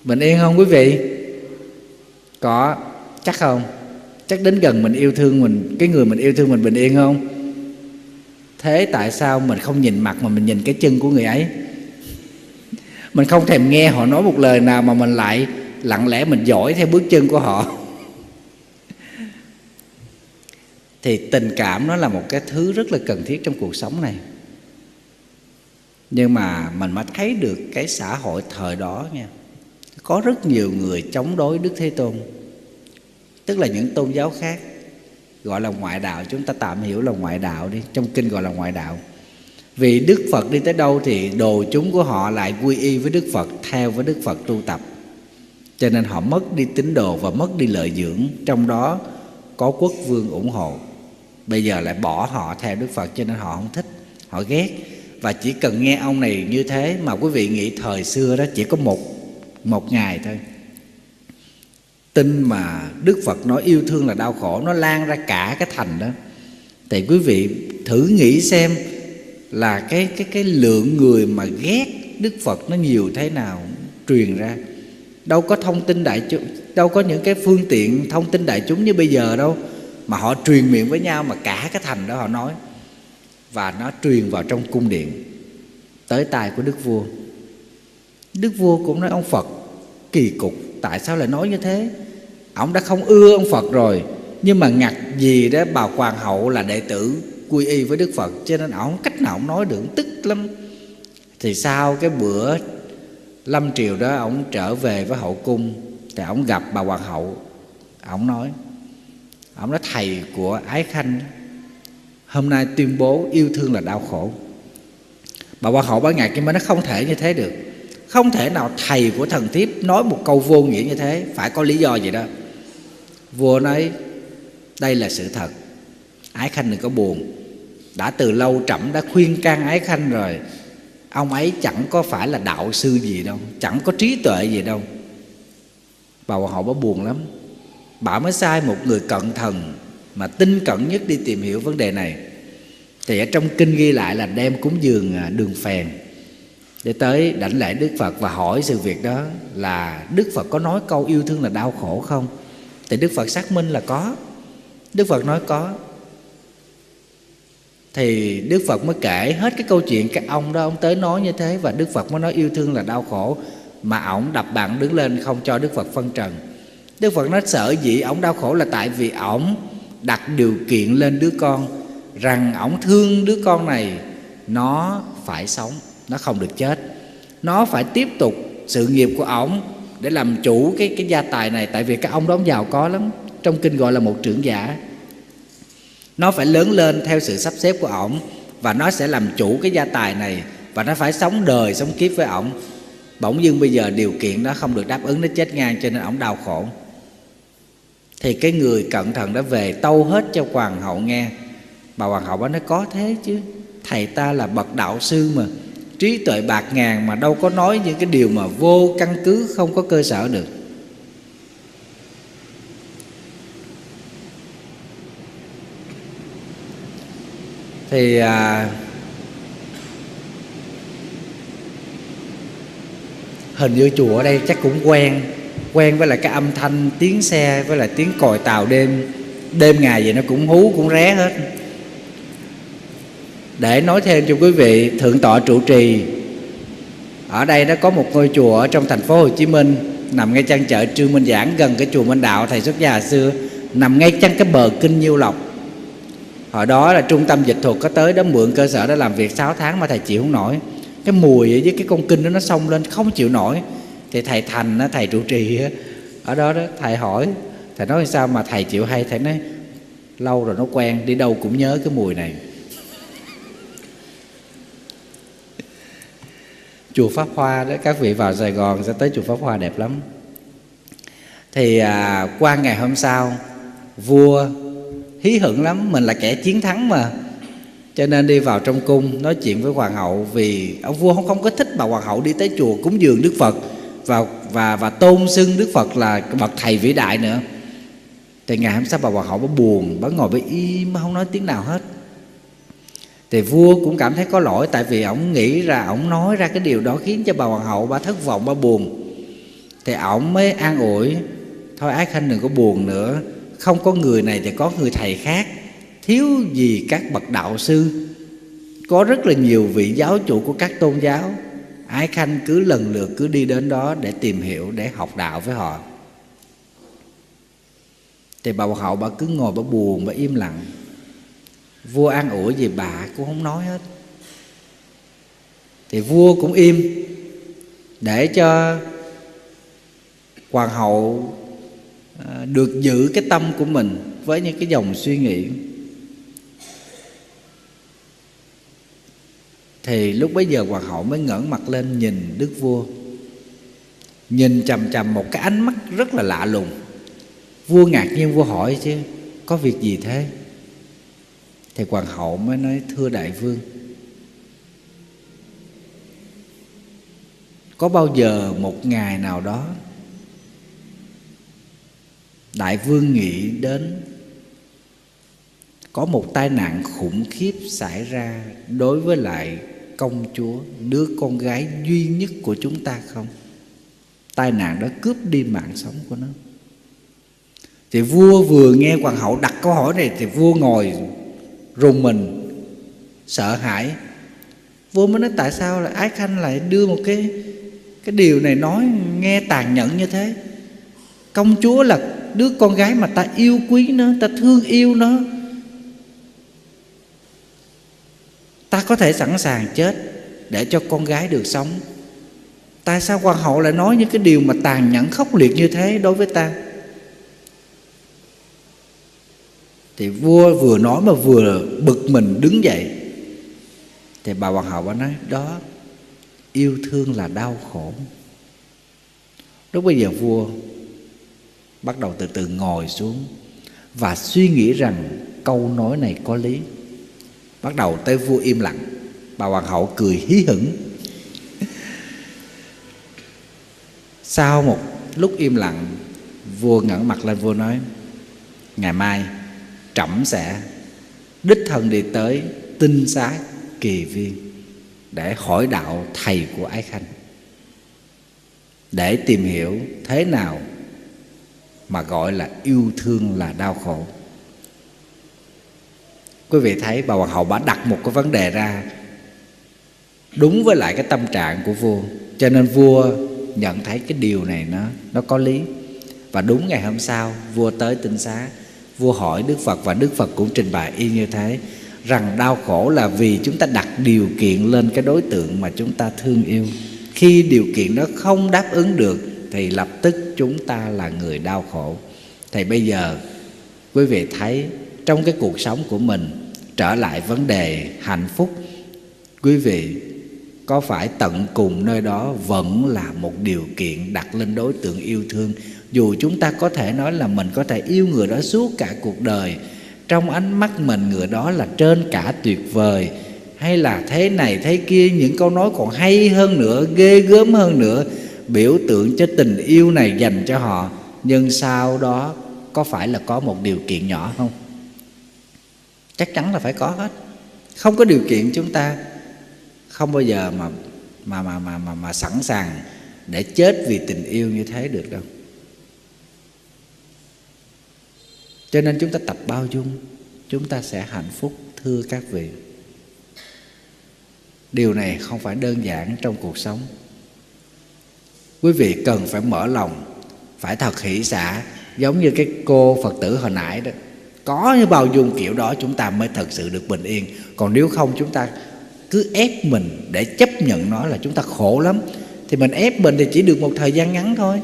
Bình yên không quý vị? Có, chắc không? Chắc đến gần mình yêu thương mình, cái người mình yêu thương mình bình yên không? Thế tại sao mình không nhìn mặt mà mình nhìn cái chân của người ấy? Mình không thèm nghe họ nói một lời nào mà mình lại lặng lẽ mình dõi theo bước chân của họ. Thì tình cảm nó là một cái thứ rất là cần thiết trong cuộc sống này. Nhưng mà mình mới thấy được cái xã hội thời đó nha, có rất nhiều người chống đối đức thế tôn tức là những tôn giáo khác gọi là ngoại đạo. Chúng ta tạm hiểu là ngoại đạo đi. Trong kinh gọi là ngoại đạo. Vì đức phật đi tới đâu thì đồ chúng của họ lại quy y với đức phật, theo với đức phật tu tập. Cho nên họ mất đi tín đồ và mất đi lợi dưỡng. Trong đó có quốc vương ủng hộ. Bây giờ lại bỏ họ theo đức phật, cho nên họ không thích, họ ghét. Và chỉ cần nghe ông này như thế mà quý vị nghĩ thời xưa đó chỉ có một một ngày thôi tin mà đức phật nói yêu thương là đau khổ, nó lan ra cả cái thành đó. Thì quý vị thử nghĩ xem là cái cái cái lượng người mà ghét đức phật nó nhiều thế nào truyền ra. Đâu có thông tin đại chúng, đâu có những cái phương tiện thông tin đại chúng như bây giờ đâu, mà họ truyền miệng với nhau mà cả cái thành đó họ nói. Và nó truyền vào trong cung điện, tới tai của đức vua. Đức vua cũng nói, ông phật, kỳ cục, tại sao lại nói như thế? Ông đã không ưa ông phật rồi. Nhưng mà ngặt gì đó, bà hoàng hậu là đệ tử quy y với đức phật. Cho nên ông cách nào ông nói được tức lắm. Thì sau cái bữa lâm triều đó, ông trở về với hậu cung. Thì ông gặp bà hoàng hậu. Ông nói ông nói, thầy của ái khanh, hôm nay tuyên bố yêu thương là đau khổ. Bà hoàng hậu bà ngạc nhưng mà nó không thể như thế được. Không thể nào thầy của thần thiếp nói một câu vô nghĩa như thế. Phải có lý do gì đó vua nói, đây là sự thật. Ái khanh đừng có buồn. Đã từ lâu trẫm đã khuyên can ái khanh rồi. Ông ấy chẳng có phải là đạo sư gì đâu, chẳng có trí tuệ gì đâu. Bà họ bà buồn lắm. Bà mới sai một người cận thần mà tinh cận nhất đi tìm hiểu vấn đề này. Thì ở trong kinh ghi lại là đem cúng dường à, đường phèn để tới đảnh lễ Đức Phật và hỏi sự việc đó là Đức Phật có nói câu yêu thương là đau khổ không? Thì Đức Phật xác minh là có. Đức Phật nói có. Thì Đức Phật mới kể hết cái câu chuyện các ông đó, ông tới nói như thế và Đức Phật mới nói yêu thương là đau khổ, mà ổng đập bạn đứng lên không cho Đức Phật phân trần. Đức Phật nói sợ dĩ ổng đau khổ là tại vì ổng đặt điều kiện lên đứa con, rằng ổng thương đứa con này, nó phải sống, nó không được chết nó phải tiếp tục sự nghiệp của ổng để làm chủ cái cái gia tài này. Tại vì các ông đó giàu có lắm. Trong kinh gọi là một trưởng giả. Nó phải lớn lên theo sự sắp xếp của ổng. Và nó sẽ làm chủ cái gia tài này. Và nó phải sống đời, sống kiếp với ổng. Bỗng dưng bây giờ điều kiện nó không được đáp ứng, nó chết ngang cho nên ổng đau khổ. Thì cái người cẩn thận đã về tâu hết cho hoàng hậu nghe. Bà hoàng hậu nói có thế chứ. Thầy ta là bậc đạo sư mà trí tuệ bạc ngàn mà đâu có nói những cái điều mà vô căn cứ không có cơ sở được. Thì à, hình như chùa ở đây chắc cũng quen quen với lại cái âm thanh tiếng xe với lại tiếng còi tàu đêm. Đêm ngày vậy nó cũng hú cũng ré hết để nói thêm cho quý vị, thượng tọa trụ trì. Ở đây nó có một ngôi chùa ở trong thành phố Hồ Chí Minh, nằm ngay chân chợ Trương Minh Giảng, gần cái chùa Minh Đạo thầy xuất gia xưa, nằm ngay chân cái bờ kinh Nhiêu Lộc. Hồi đó là trung tâm dịch thuật có tới đó, mượn cơ sở đó làm việc 6 tháng mà thầy chịu không nổi. Cái mùi với cái con kinh đó nó xông lên, không chịu nổi. Thì thầy thành thầy trụ trì ở đó đó thầy hỏi, thầy nói sao mà thầy chịu hay? Thầy nói, lâu rồi nó quen, đi đâu cũng nhớ cái mùi này. Chùa Pháp Hoa đó các vị vào Sài Gòn sẽ tới chùa Pháp Hoa đẹp lắm. Thì à, qua ngày hôm sau vua hí hửng lắm mình là kẻ chiến thắng mà. Cho nên đi vào trong cung nói chuyện với hoàng hậu vì ông vua không không có thích bà hoàng hậu đi tới chùa cúng dường đức phật. Và và và tôn xưng đức phật là bậc thầy vĩ đại nữa. Thì ngày hôm sau bà hoàng hậu bà buồn bà ngồi bà im không nói tiếng nào hết thì vua cũng cảm thấy có lỗi, tại vì ổng nghĩ ra, ổng nói ra cái điều đó khiến cho bà hoàng hậu bà thất vọng, bà buồn. Thì ổng mới an ủi, thôi ái khanh đừng có buồn nữa. Không có người này thì có người thầy khác. Thiếu gì các bậc đạo sư? Có rất là nhiều vị giáo chủ của các tôn giáo. Ái khanh cứ lần lượt cứ đi đến đó để tìm hiểu, để học đạo với họ. Thì bà hậu bà cứ ngồi bà buồn, bà im lặng vua an ủi gì bà cũng không nói hết. Thì vua cũng im, để cho hoàng hậu à, được giữ cái tâm của mình với những cái dòng suy nghĩ. Thì lúc bấy giờ hoàng hậu mới ngẩng mặt lên nhìn đức vua. Nhìn chằm chằm một cái ánh mắt rất là lạ lùng. Vua ngạc nhiên, vua hỏi chứ, có việc gì thế? Thì hoàng hậu mới nói, thưa đại vương, có bao giờ một ngày nào đó đại vương nghĩ đến có một tai nạn khủng khiếp xảy ra đối với lại công chúa, đứa con gái duy nhất của chúng ta không? Tai nạn đó cướp đi mạng sống của nó. Thì vua vừa nghe hoàng hậu đặt câu hỏi này, thì vua ngồi rùng mình, sợ hãi. Vua mới nói, tại sao là ái khanh lại đưa một cái cái điều này nói nghe tàn nhẫn như thế? Công chúa là đứa con gái mà ta yêu quý nó, ta thương yêu nó. Ta có thể sẵn sàng chết để cho con gái được sống. Tại sao hoàng hậu lại nói những cái điều mà tàn nhẫn khốc liệt như thế đối với ta? Thì vua vừa nói mà vừa bực mình đứng dậy. Thì bà hoàng hậu bà nói, đó, yêu thương là đau khổ. Lúc bây giờ vua bắt đầu từ từ ngồi xuống và suy nghĩ rằng câu nói này có lý. Bắt đầu tới vua im lặng. Bà hoàng hậu cười hí hửng. Sau một lúc im lặng, vua ngẩng mặt lên, vua nói, ngày mai trẫm sẽ, đích thân đi tới tinh xá kỳ viên để hỏi đạo thầy của ái khanh, để tìm hiểu thế nào mà gọi là yêu thương là đau khổ. Quý vị thấy bà hoàng hậu bà đặt một cái vấn đề ra đúng với lại cái tâm trạng của vua, cho nên vua nhận thấy cái điều này nó nó có lý. Và đúng ngày hôm sau, vua tới tinh xá vua hỏi đức phật và đức phật cũng trình bày y như thế, rằng đau khổ là vì chúng ta đặt điều kiện lên cái đối tượng mà chúng ta thương yêu. Khi điều kiện đó không đáp ứng được, thì lập tức chúng ta là người đau khổ. Thì bây giờ, quý vị thấy trong cái cuộc sống của mình trở lại vấn đề hạnh phúc, quý vị có phải tận cùng nơi đó vẫn là một điều kiện đặt lên đối tượng yêu thương dù chúng ta có thể nói là mình có thể yêu người đó suốt cả cuộc đời trong ánh mắt mình người đó là trên cả tuyệt vời. Hay là thế này thế kia những câu nói còn hay hơn nữa ghê gớm hơn nữa biểu tượng cho tình yêu này dành cho họ. Nhưng sau đó có phải là có một điều kiện nhỏ không? Chắc chắn là phải có hết. Không có điều kiện chúng ta không bao giờ mà mà mà mà mà, mà sẵn sàng để chết vì tình yêu như thế được đâu. Cho nên chúng ta tập bao dung, chúng ta sẽ hạnh phúc, thưa các vị. Điều này không phải đơn giản trong cuộc sống. Quý vị cần phải mở lòng, phải thật hỷ xả, giống như cái cô phật tử hồi nãy đó. Có như bao dung kiểu đó, chúng ta mới thật sự được bình yên. Còn nếu không, chúng ta cứ ép mình để chấp nhận nó là chúng ta khổ lắm. Thì mình ép mình thì chỉ được một thời gian ngắn thôi.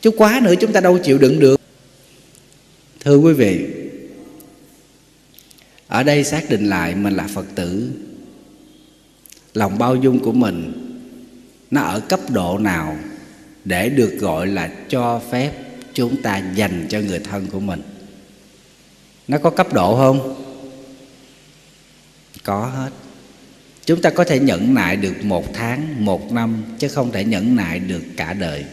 Chứ quá nữa chúng ta đâu chịu đựng được thưa quý vị, ở đây xác định lại mình là phật tử, lòng bao dung của mình nó ở cấp độ nào để được gọi là cho phép chúng ta dành cho người thân của mình? Nó có cấp độ không? Có hết. Chúng ta có thể nhẫn nại được một tháng, một năm, chứ không thể nhẫn nại được cả đời.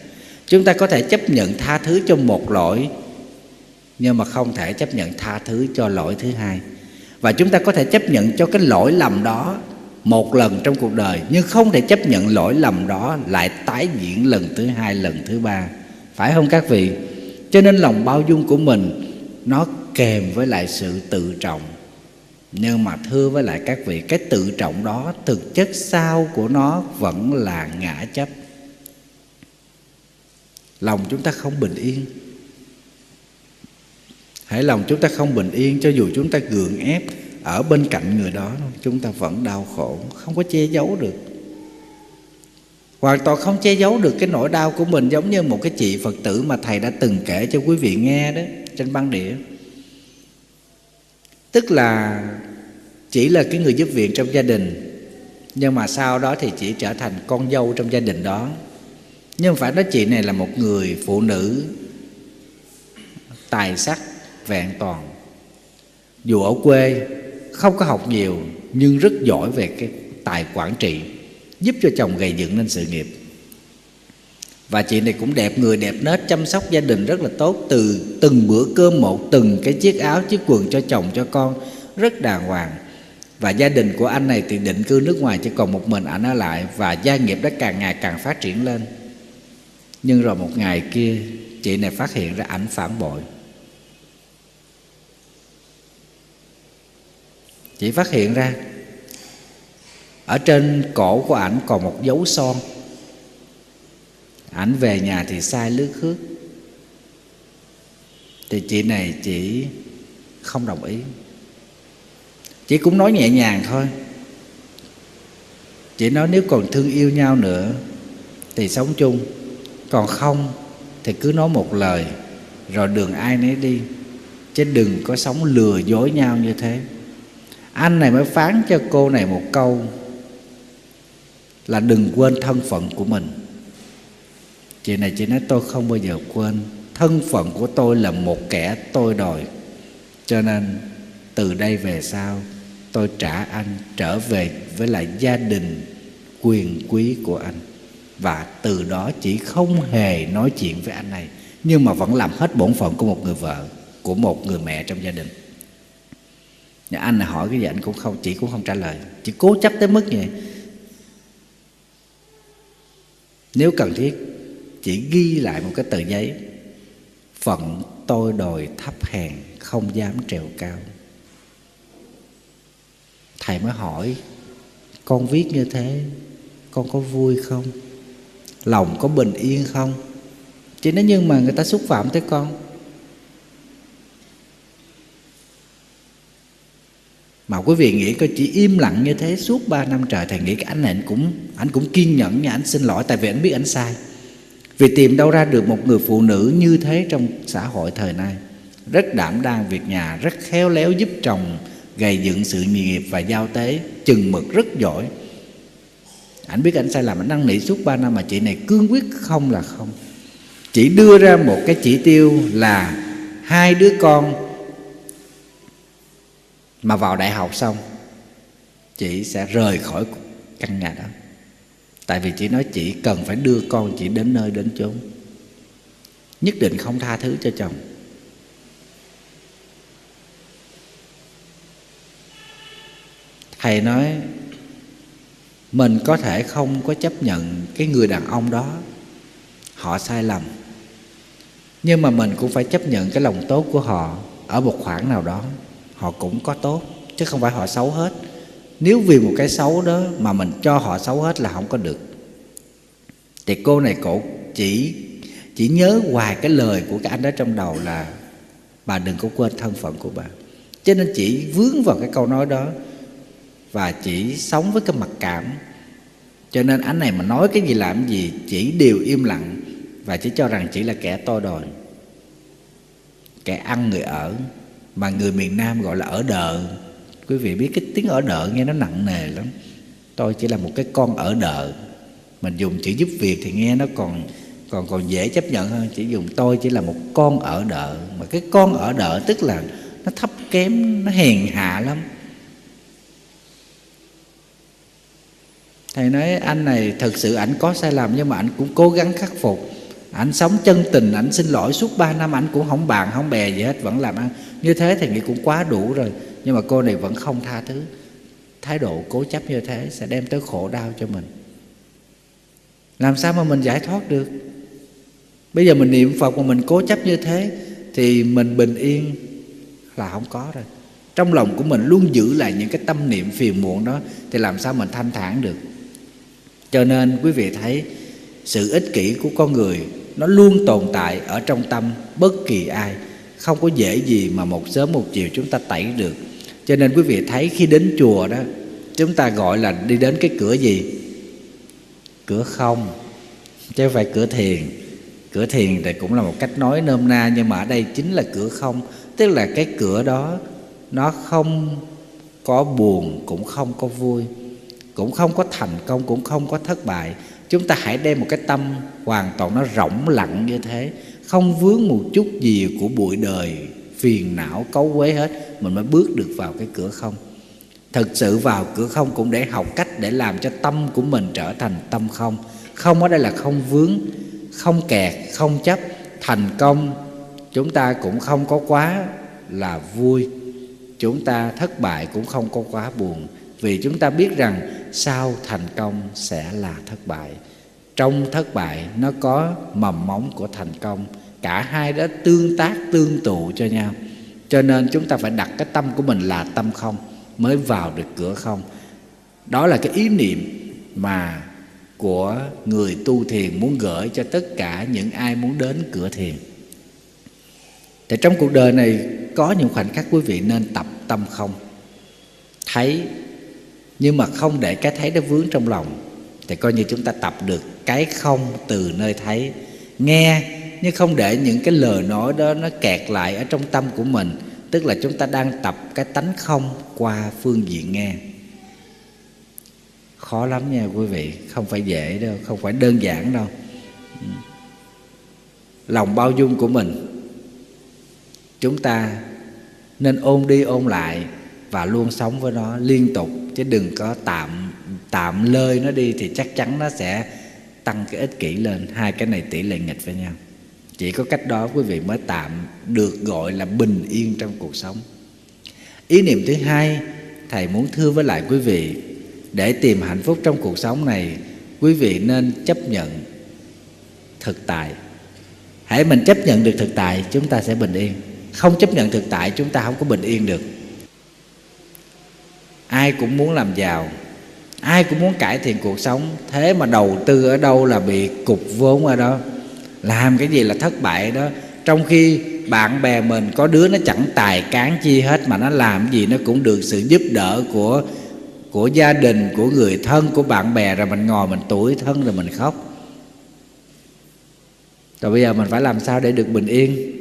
Chúng ta có thể chấp nhận tha thứ cho một lỗi nhưng mà không thể chấp nhận tha thứ cho lỗi thứ hai. Và chúng ta có thể chấp nhận cho cái lỗi lầm đó một lần trong cuộc đời, nhưng không thể chấp nhận lỗi lầm đó lại tái diễn lần thứ hai, lần thứ ba. Phải không các vị? Cho nên lòng bao dung của mình, nó kèm với lại sự tự trọng. Nhưng mà thưa với lại các vị, cái tự trọng đó, thực chất sau của nó vẫn là ngã chấp. Lòng chúng ta không bình yên hãy lòng chúng ta không bình yên cho dù chúng ta gượng ép ở bên cạnh người đó chúng ta vẫn đau khổ, không có che giấu được. Hoàn toàn không che giấu được cái nỗi đau của mình, giống như một cái chị phật tử mà thầy đã từng kể cho quý vị nghe đó, trên băng đĩa. Tức là chỉ là cái người giúp việc trong gia đình, nhưng mà sau đó thì chỉ trở thành con dâu trong gia đình đó. Nhưng phải nói chị này là một người phụ nữ tài sắc vẹn toàn. Dù ở quê, không có học nhiều, nhưng rất giỏi về cái tài quản trị, giúp cho chồng gây dựng nên sự nghiệp. Và chị này cũng đẹp người đẹp nết, chăm sóc gia đình rất là tốt, từ từng bữa cơm một, từng cái chiếc áo, chiếc quần cho chồng, cho con, rất đàng hoàng. Và gia đình của anh này thì định cư nước ngoài, chỉ còn một mình anh ở lại, và gia nghiệp đã càng ngày càng phát triển lên. Nhưng rồi một ngày kia, chị này phát hiện ra ảnh phản bội. Chị phát hiện ra, ở trên cổ của ảnh còn một dấu son. Ảnh về nhà thì sai lướt khước. Thì chị này chỉ không đồng ý. Chị cũng nói nhẹ nhàng thôi. Chị nói nếu còn thương yêu nhau nữa thì sống chung. Còn không thì cứ nói một lời, rồi đường ai nấy đi. Chứ đừng có sống lừa dối nhau như thế anh này mới phán cho cô này một câu là đừng quên thân phận của mình. Chị này chị nói, tôi không bao giờ quên. Thân phận của tôi là một kẻ tôi đòi. Cho nên từ đây về sau, tôi trả anh trở về với lại gia đình quyền quý của anh. Và từ đó chỉ không hề nói chuyện với anh này, nhưng mà vẫn làm hết bổn phận của một người vợ, của một người mẹ trong gia đình. Nhà anh này hỏi cái gì anh cũng không, chị cũng không trả lời. Chị cố chấp tới mức như vậy. Nếu cần thiết, chị ghi lại một cái tờ giấy. Phận tôi đòi thấp hèn, không dám trèo cao. Thầy mới hỏi, con viết như thế, con có vui không? Lòng có bình yên không? Chị nói, nhưng mà người ta xúc phạm tới con. Mà quý vị nghĩ coi, chỉ im lặng như thế suốt 3 năm trời, thầy nghĩ cái anh này anh cũng anh cũng kiên nhẫn nha anh xin lỗi, tại vì anh biết anh sai. Vì tìm đâu ra được một người phụ nữ như thế trong xã hội thời nay. Rất đảm đang việc nhà, rất khéo léo giúp chồng gầy dựng sự nghiệp và giao tế, chừng mực rất giỏi. Anh biết anh sai làm anh năn nỉ suốt 3 năm mà chị này cương quyết không là không. Chỉ đưa ra một cái chỉ tiêu là hai đứa con mà vào đại học xong, chị sẽ rời khỏi căn nhà đó. Tại vì chị nói chị cần phải đưa con chị đến nơi đến chốn. Nhất định không tha thứ cho chồng. Thầy nói, mình có thể không có chấp nhận cái người đàn ông đó. Họ sai lầm. Nhưng mà mình cũng phải chấp nhận cái lòng tốt của họ ở một khoảng nào đó họ cũng có tốt, chứ không phải họ xấu hết. Nếu vì một cái xấu đó mà mình cho họ xấu hết là không có được. Thì cô này cổ chỉ chỉ nhớ hoài cái lời của cái anh đó trong đầu là, bà đừng có quên thân phận của bà. Cho nên chỉ vướng vào cái câu nói đó và chỉ sống với cái mặc cảm. Cho nên anh này mà nói cái gì làm gì chỉ đều im lặng và chỉ cho rằng chỉ là kẻ to đòi, kẻ ăn người ở mà người miền Nam gọi là ở đợ quý vị biết cái tiếng ở đợ nghe nó nặng nề lắm. Tôi chỉ là một cái con ở đợ mình dùng chữ giúp việc thì nghe nó còn còn còn dễ chấp nhận hơn. Chỉ dùng tôi chỉ là một con ở đợ mà cái con ở đợ tức là nó thấp kém, nó hèn hạ lắm. Thầy nói, anh này thực sự ảnh có sai lầm nhưng mà ảnh cũng cố gắng khắc phục ảnh sống chân tình, ảnh xin lỗi suốt 3 năm, ảnh cũng không bàn, không bè gì hết, vẫn làm ăn. Như thế thì nghĩ cũng quá đủ rồi, nhưng mà cô này vẫn không tha thứ. Thái độ cố chấp như thế sẽ đem tới khổ đau cho mình. Làm sao mà mình giải thoát được? Bây giờ mình niệm phật mà mình cố chấp như thế, thì mình bình yên là không có rồi. Trong lòng của mình luôn giữ lại những cái tâm niệm phiền muộn đó, thì làm sao mình thanh thản được? Cho nên quý vị thấy sự ích kỷ của con người, nó luôn tồn tại ở trong tâm bất kỳ ai. Không có dễ gì mà một sớm một chiều chúng ta tẩy được. Cho nên quý vị thấy khi đến chùa đó, chúng ta gọi là đi đến cái cửa gì? Cửa không, chứ không phải cửa thiền. Cửa thiền thì cũng là một cách nói nôm na, nhưng mà ở đây chính là cửa không. Tức là cái cửa đó, nó không có buồn, cũng không có vui, cũng không có thành công, cũng không có thất bại chúng ta hãy đem một cái tâm hoàn toàn nó rỗng lặng như thế, không vướng một chút gì của bụi đời, phiền não, cấu quế hết, mình mới bước được vào cái cửa không. Thực sự vào cửa không cũng để học cách để làm cho tâm của mình trở thành tâm không. Không ở đây là không vướng, không kẹt, không chấp. Thành công, chúng ta cũng không có quá là vui. Chúng ta thất bại cũng không có quá buồn vì chúng ta biết rằng sau thành công sẽ là thất bại. Trong thất bại, nó có mầm móng của thành công. Cả hai đó tương tác, tương tụ cho nhau. Cho nên chúng ta phải đặt cái tâm của mình là tâm không, mới vào được cửa không. Đó là cái ý niệm mà của người tu thiền muốn gửi cho tất cả những ai muốn đến cửa thiền. Thì trong cuộc đời này có những khoảnh khắc quý vị nên tập tâm không. Thấy nhưng mà không để cái thấy nó vướng trong lòng, thì coi như chúng ta tập được cái không từ nơi thấy. Nghe, nhưng không để những cái lời nói đó nó kẹt lại ở trong tâm của mình, tức là chúng ta đang tập cái tánh không qua phương diện nghe. Khó lắm nha quý vị, không phải dễ đâu, không phải đơn giản đâu. Lòng bao dung của mình, chúng ta nên ôn đi ôn lại và luôn sống với nó liên tục. Chứ đừng có tạm tạm lơi nó đi thì chắc chắn nó sẽ tăng cái ích kỷ lên. Hai cái này tỷ lệ nghịch với nhau. Chỉ có cách đó quý vị mới tạm được gọi là bình yên trong cuộc sống. Ý niệm thứ hai, thầy muốn thưa với lại quý vị, để tìm hạnh phúc trong cuộc sống này, quý vị nên chấp nhận thực tại. Hãy mình chấp nhận được thực tại, chúng ta sẽ bình yên. Không chấp nhận thực tại, chúng ta không có bình yên được ai cũng muốn làm giàu. Ai cũng muốn cải thiện cuộc sống. Thế mà đầu tư ở đâu là bị cục vốn ở đó? Làm cái gì là thất bại đó? Trong khi bạn bè mình, có đứa nó chẳng tài cán chi hết mà nó làm gì, nó cũng được sự giúp đỡ của của gia đình, của người thân, của bạn bè. Rồi mình ngồi mình tuổi thân rồi mình khóc. Rồi bây giờ mình phải làm sao để được bình yên?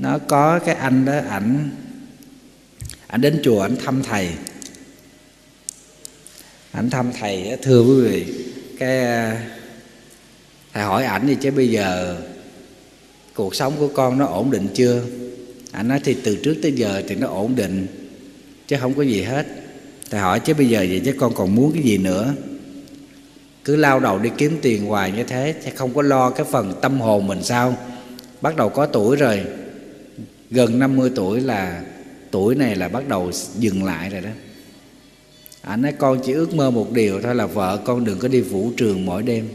Nó có cái anh đó, ảnh ảnh đến chùa, ảnh thăm thầy. Ảnh thăm thầy thưa quý vị, cái à, thầy hỏi ảnh thì chứ bây giờ cuộc sống của con nó ổn định chưa? Ảnh nói, thì từ trước tới giờ thì nó ổn định, chứ không có gì hết. Thầy hỏi, chứ bây giờ vậy chứ con còn muốn cái gì nữa? Cứ lao đầu đi kiếm tiền hoài như thế thì không có lo cái phần tâm hồn mình sao? Bắt đầu có tuổi rồi gần 50 tuổi là, tuổi này là bắt đầu dừng lại rồi đó. Anh nói, con chỉ ước mơ một điều thôi là vợ con đừng có đi vũ trường mỗi đêm.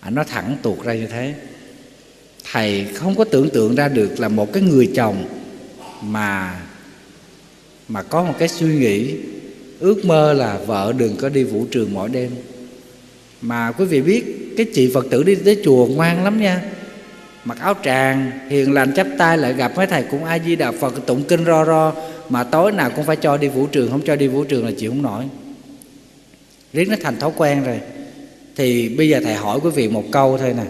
Anh nói thẳng tuột ra như thế. Thầy không có tưởng tượng ra được là một cái người chồng mà mà có một cái suy nghĩ ước mơ là vợ đừng có đi vũ trường mỗi đêm. Mà quý vị biết, cái chị phật tử đi tới chùa ngoan lắm nha mặc áo tràng, hiền lành chắp tay lại gặp mấy thầy cũng a di đà phật, tụng kinh ro ro. Mà tối nào cũng phải cho đi vũ trường, không cho đi vũ trường là chịu không nổi. Riết nó thành thói quen rồi. Thì bây giờ thầy hỏi quý vị một câu thôi nè.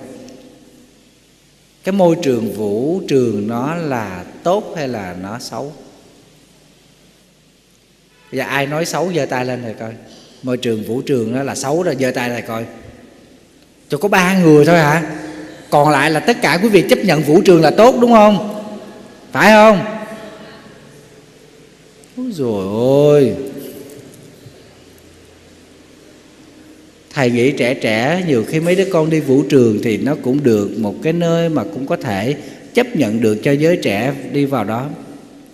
Cái môi trường vũ trường nó là tốt hay là nó xấu? Bây giờ ai nói xấu giơ tay lên rồi coi. Môi trường vũ trường nó là xấu rồi, giơ tay lại coi. Cho có ba người thôi hả? Còn lại là tất cả quý vị chấp nhận vũ trường là tốt, đúng không? Phải không? Ôi rồi ôi. Thầy nghĩ trẻ trẻ, nhiều khi mấy đứa con đi vũ trường thì nó cũng được một cái nơi mà cũng có thể chấp nhận được cho giới trẻ đi vào đó.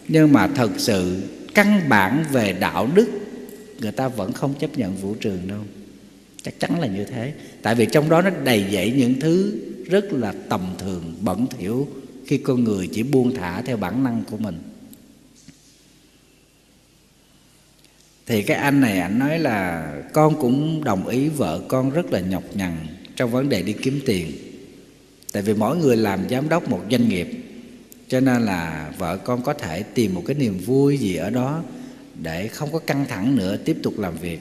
Nhưng mà thật sự, căn bản về đạo đức, người ta vẫn không chấp nhận vũ trường đâu. Chắc chắn là như thế. Tại vì trong đó nó đầy dẫy những thứ rất là tầm thường, bẩn thỉu khi con người chỉ buông thả theo bản năng của mình. Thì cái anh này anh nói là con cũng đồng ý vợ con rất là nhọc nhằn trong vấn đề đi kiếm tiền. Tại vì mỗi người làm giám đốc một doanh nghiệp, cho nên là vợ con có thể tìm một cái niềm vui gì ở đó để không có căng thẳng nữa, tiếp tục làm việc.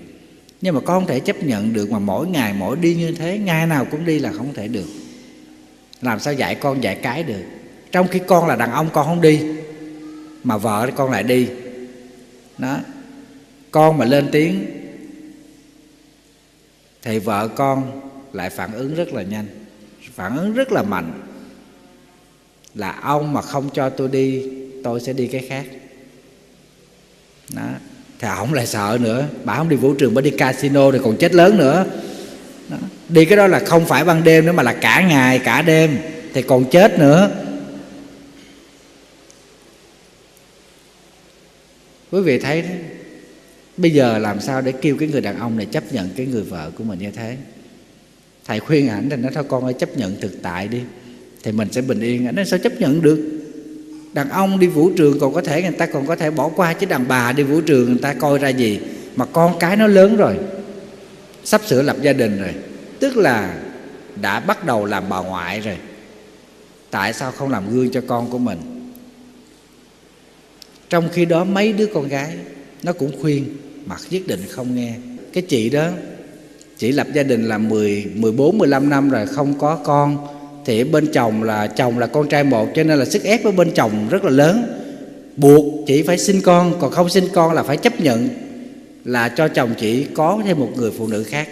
Nhưng mà con không thể chấp nhận được mà mỗi ngày, mỗi đi như thế, ngày nào cũng đi là không thể được làm sao dạy con dạy cái được? Trong khi con là đàn ông, con không đi, mà vợ con lại đi. Đó. Con mà lên tiếng, thì vợ con lại phản ứng rất là nhanh. Phản ứng rất là mạnh. Là ông mà không cho tôi đi, tôi sẽ đi cái khác. Đó. Thì ổng lại sợ nữa. Bà không đi vũ trường, bà đi casino thì còn chết lớn nữa. Đó đi cái đó là không phải ban đêm nữa mà là cả ngày cả đêm. Thì còn chết nữa. Quý vị thấy đó, bây giờ làm sao để kêu cái người đàn ông này chấp nhận cái người vợ của mình như thế? Thầy khuyên ảnh thì nói thôi con ơi chấp nhận thực tại đi. Thì mình sẽ bình yên. Ảnh nói sao chấp nhận được? Đàn ông đi vũ trường còn có thể người ta còn có thể bỏ qua chứ đàn bà đi vũ trường người ta coi ra gì? Mà con cái nó lớn rồi sắp sửa lập gia đình rồi tức là đã bắt đầu làm bà ngoại rồi. Tại sao không làm gương cho con của mình? Trong khi đó mấy đứa con gái nó cũng khuyên mà nhất định không nghe. Cái chị đó chỉ lập gia đình là 10, 14, 15 năm rồi không có con. Thì bên chồng là chồng là con trai một cho nên là sức ép ở bên chồng rất là lớn. Buộc chị phải sinh con còn không sinh con là phải chấp nhận là cho chồng chị có thêm một người phụ nữ khác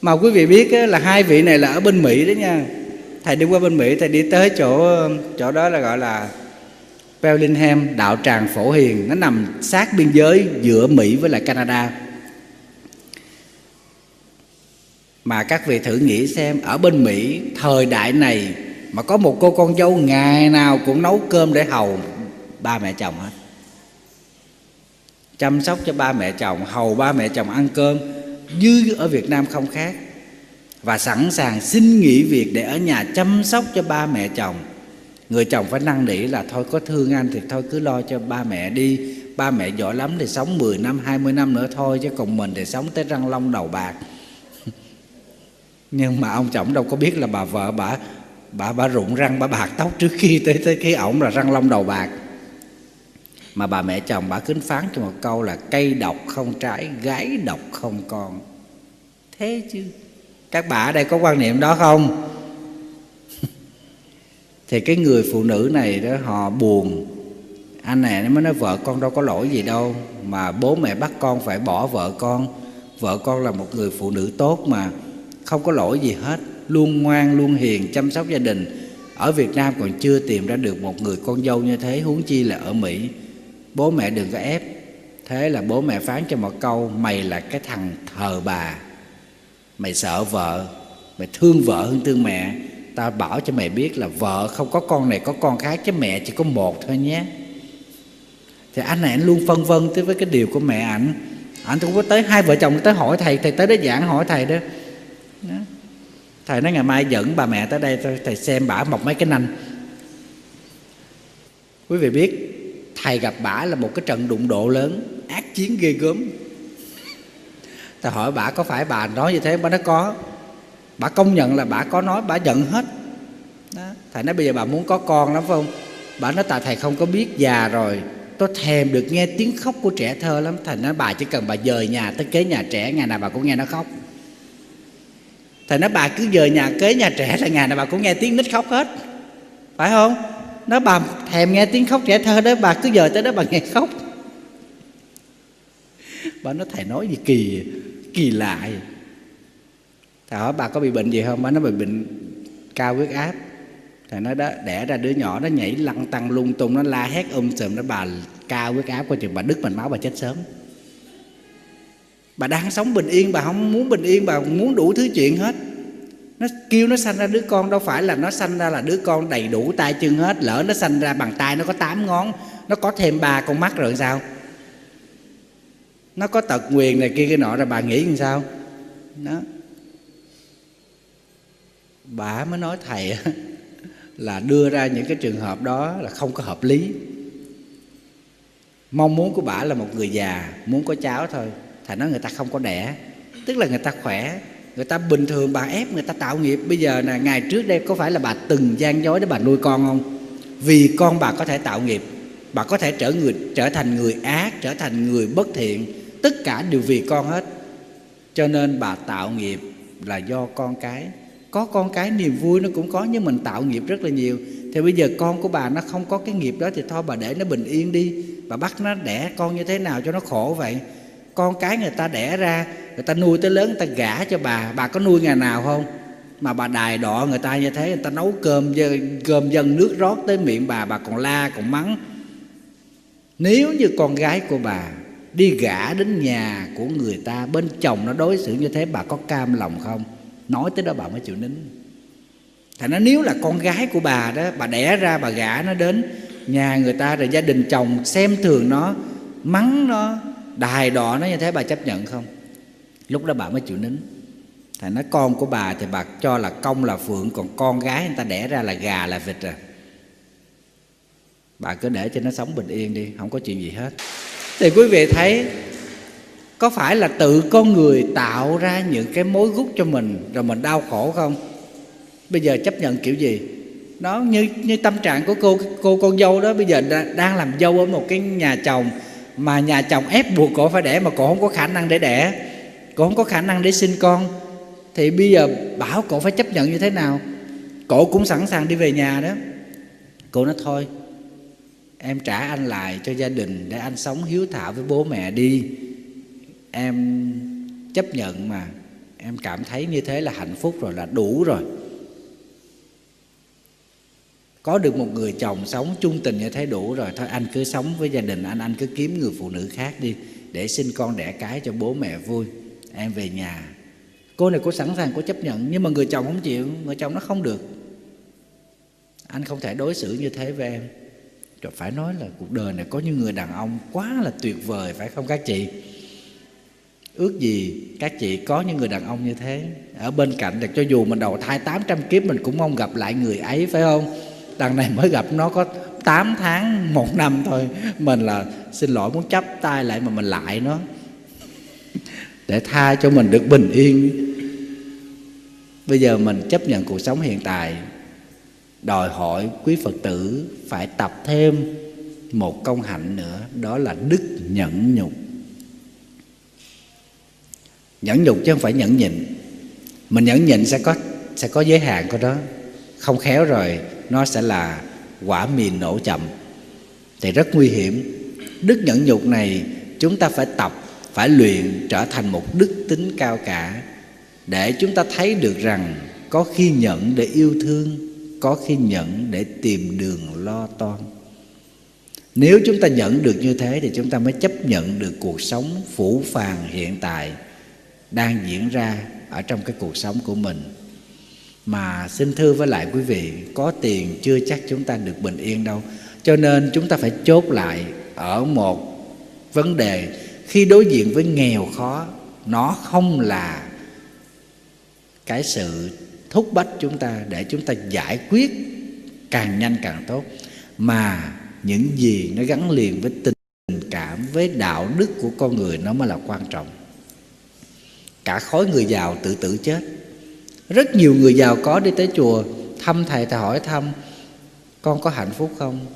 mà quý vị biết là hai vị này là ở bên Mỹ đó nha. Thầy đi qua bên Mỹ, thầy đi tới chỗ chỗ đó là gọi là Bellingham đạo tràng phổ hiền. Nó nằm sát biên giới giữa Mỹ với lại Canada. Mà các vị thử nghĩ xem, ở bên Mỹ, thời đại này mà có một cô con dâu ngày nào cũng nấu cơm để hầu ba mẹ chồng hết. Chăm sóc cho ba mẹ chồng, hầu ba mẹ chồng ăn cơm như ở Việt Nam không khác. Và sẵn sàng xin nghỉ việc để ở nhà chăm sóc cho ba mẹ chồng. Người chồng phải năn nỉ là thôi có thương anh thì thôi cứ lo cho ba mẹ đi. Ba mẹ giỏi lắm thì sống 10 năm 20 năm nữa thôi, chứ còn mình thì sống tới răng long đầu bạc. Nhưng mà ông chồng đâu có biết là bà vợ bà bà bà rụng răng, bà bạc tóc trước khi tới tới cái ổng là răng long đầu bạc mà bà mẹ chồng bà kính phán cho một câu là cây độc không trái, gái độc không con. Thế chứ? Các bà ở đây có quan niệm đó không? Thì cái người phụ nữ này đó, họ buồn. Anh này nó mới nói, vợ con đâu có lỗi gì đâu, mà bố mẹ bắt con phải bỏ vợ con. Vợ con là một người phụ nữ tốt mà, không có lỗi gì hết. Luôn ngoan, luôn hiền, chăm sóc gia đình. Ở Việt Nam còn chưa tìm ra được một người con dâu như thế, huống chi là ở Mỹ bố mẹ đừng có ép. Thế là bố mẹ phán cho một câu, mày là cái thằng thờ bà. Mày sợ vợ. Mày thương vợ hơn thương mẹ. Tao bảo cho mày biết là vợ không có con này có con khác, chứ mẹ chỉ có một thôi nhé. Thì anh này anh luôn phân vân tới với cái điều của mẹ ảnh. Ảnh cũng có tới hai vợ chồng tới hỏi thầy thầy tới đó giảng hỏi thầy đó. Đó. thầy nói ngày mai dẫn bà mẹ tới đây, thầy xem bả mọc mấy cái nanh. Quý vị biết thầy gặp bả là một cái trận đụng độ lớn, ác chiến ghê gớm. Ta hỏi bả có phải bà nói như thế? Bà nó có. Bà công nhận là bà có nói bà giận hết. Đó. thầy nói bây giờ bà muốn có con lắm, phải không? Bà nói, tại thầy không có biết già rồi, tôi thèm được nghe tiếng khóc của trẻ thơ lắm. Thầy nói, bà chỉ cần bà dời nhà tới kế nhà trẻ, ngày nào bà cũng nghe nó khóc. Thầy nói, bà cứ dời nhà, kế nhà trẻ là ngày nào bà cũng nghe tiếng nít khóc hết. Phải không? Nó bà thèm nghe tiếng khóc trẻ thơ đó, bà cứ giờ tới đó bà nghe khóc. Bà nói, thầy nói gì kỳ kỳ lạ vậy? Thầy hỏi, bà có bị bệnh gì không? Bà nói bị bệnh cao huyết áp. Thầy nói, đó, đẻ ra đứa nhỏ nó nhảy lăn tăng lung tung, nó la hét um sùm, nó bà cao huyết áp coi chừng, bà đứt mạch máu, bà chết sớm. Bà đang sống bình yên, bà không muốn bình yên, bà muốn đủ thứ chuyện hết nó kêu nó sanh ra đứa con, đâu phải là nó sanh ra là đứa con đầy đủ tay chân hết, lỡ nó sanh ra bằng tay nó có tám ngón, nó có thêm ba con mắt rồi sao? Nó có tật nguyền này kia, cái nọ rồi bà nghĩ làm sao? Đó. Bà mới nói thầy là đưa ra những cái trường hợp đó là không có hợp lý. Mong muốn của bà là một người già, muốn có cháu thôi. Thầy nói người ta không có đẻ, tức là người ta khỏe người ta bình thường bà ép, người ta tạo nghiệp. Bây giờ là ngày trước đây có phải là bà từng gian dối để bà nuôi con không? Vì con bà có thể tạo nghiệp, bà có thể trở người, trở thành người ác, trở thành người bất thiện. Tất cả đều vì con hết. Cho nên bà tạo nghiệp là do con cái. Có con cái niềm vui nó cũng có, nhưng mình tạo nghiệp rất là nhiều. Thì bây giờ con của bà nó không có cái nghiệp đó thì thôi bà để nó bình yên đi. Bà bắt nó đẻ con như thế nào cho nó khổ vậy? Con cái người ta đẻ ra, người ta nuôi tới lớn, người ta gả cho bà bà có nuôi ngày nào không? Mà bà đài đọ người ta như thế, người ta nấu cơm cơm dân nước rót tới miệng bà bà còn la, còn mắng. Nếu như con gái của bà đi gả đến nhà của người ta, bên chồng nó đối xử như thế, bà có cam lòng không? Nói tới đó bà mới chịu nín. Thành nó nếu là con gái của bà đó, bà đẻ ra, bà gả nó đến nhà người ta, rồi gia đình chồng xem thường nó, mắng nó đài đỏ nó như thế, bà chấp nhận không? Lúc đó bà mới chịu nín. Thầy nói, con của bà thì bà cho là công là phượng, còn con gái người ta đẻ ra là gà là vịt à. Bà cứ để cho nó sống bình yên đi, không có chuyện gì hết. Thì quý vị thấy, có phải là tự con người tạo ra những cái mối gút cho mình rồi mình đau khổ không? Bây giờ chấp nhận kiểu gì? Nó như như tâm trạng của cô cô con dâu đó, bây giờ đang làm dâu ở một cái nhà chồng mà nhà chồng ép buộc cổ phải đẻ mà cổ không có khả năng để đẻ. Cổ không có khả năng để sinh con. Thì bây giờ bảo cổ phải chấp nhận như thế nào? Cổ cũng sẵn sàng đi về nhà đó. Cô nói, thôi, em trả anh lại cho gia đình để anh sống hiếu thảo với bố mẹ đi. Em chấp nhận mà. Em cảm thấy như thế là hạnh phúc rồi, là đủ rồi có được một người chồng sống chung tình như thế đủ rồi, thôi anh cứ sống với gia đình, anh anh cứ kiếm người phụ nữ khác đi, để sinh con đẻ cái cho bố mẹ vui. Em về nhà. Cô này cô sẵn sàng, cô chấp nhận, nhưng mà người chồng không chịu, người chồng nó không được. Anh không thể đối xử như thế với em. Rồi phải nói là cuộc đời này có những người đàn ông quá là tuyệt vời, phải không các chị? Ước gì các chị có những người đàn ông như thế. Ở bên cạnh để cho dù mình đầu thai 800 kiếp, mình cũng mong gặp lại người ấy, phải không? Đằng này mới gặp nó có 8 tháng, một năm thôi. Mình là, xin lỗi, muốn chấp tay lại mà mình lại nó. Để tha cho mình được bình yên. Bây giờ mình chấp nhận cuộc sống hiện tại. Đòi hỏi quý phật tử phải tập thêm một công hạnh nữa, đó là đức nhẫn nhục. Nhẫn nhục chứ không phải nhẫn nhịn. Mình nhẫn nhịn sẽ có sẽ có giới hạn của đó không khéo rồi nó sẽ là quả mìn nổ chậm. Thì rất nguy hiểm. Đức nhẫn nhục này, chúng ta phải tập, phải luyện trở thành một đức tính cao cả, để chúng ta thấy được rằng có khi nhận để yêu thương, có khi nhận để tìm đường lo toan. Nếu chúng ta nhận được như thế thì chúng ta mới chấp nhận được cuộc sống phủ phàng hiện tại đang diễn ra ở trong cái cuộc sống của mình mà xin thưa với lại quý vị, có tiền chưa chắc chúng ta được bình yên đâu. Cho nên chúng ta phải chốt lại ở một vấn đề. Khi đối diện với nghèo khó, nó không là cái sự thúc bách chúng ta để chúng ta giải quyết càng nhanh càng tốt, mà những gì nó gắn liền với tình cảm, với đạo đức của con người nó mới là quan trọng. Cả khối người giàu tự tử chết rất nhiều người giàu có đi tới chùa, thăm thầy thầy hỏi thăm, con có hạnh phúc không?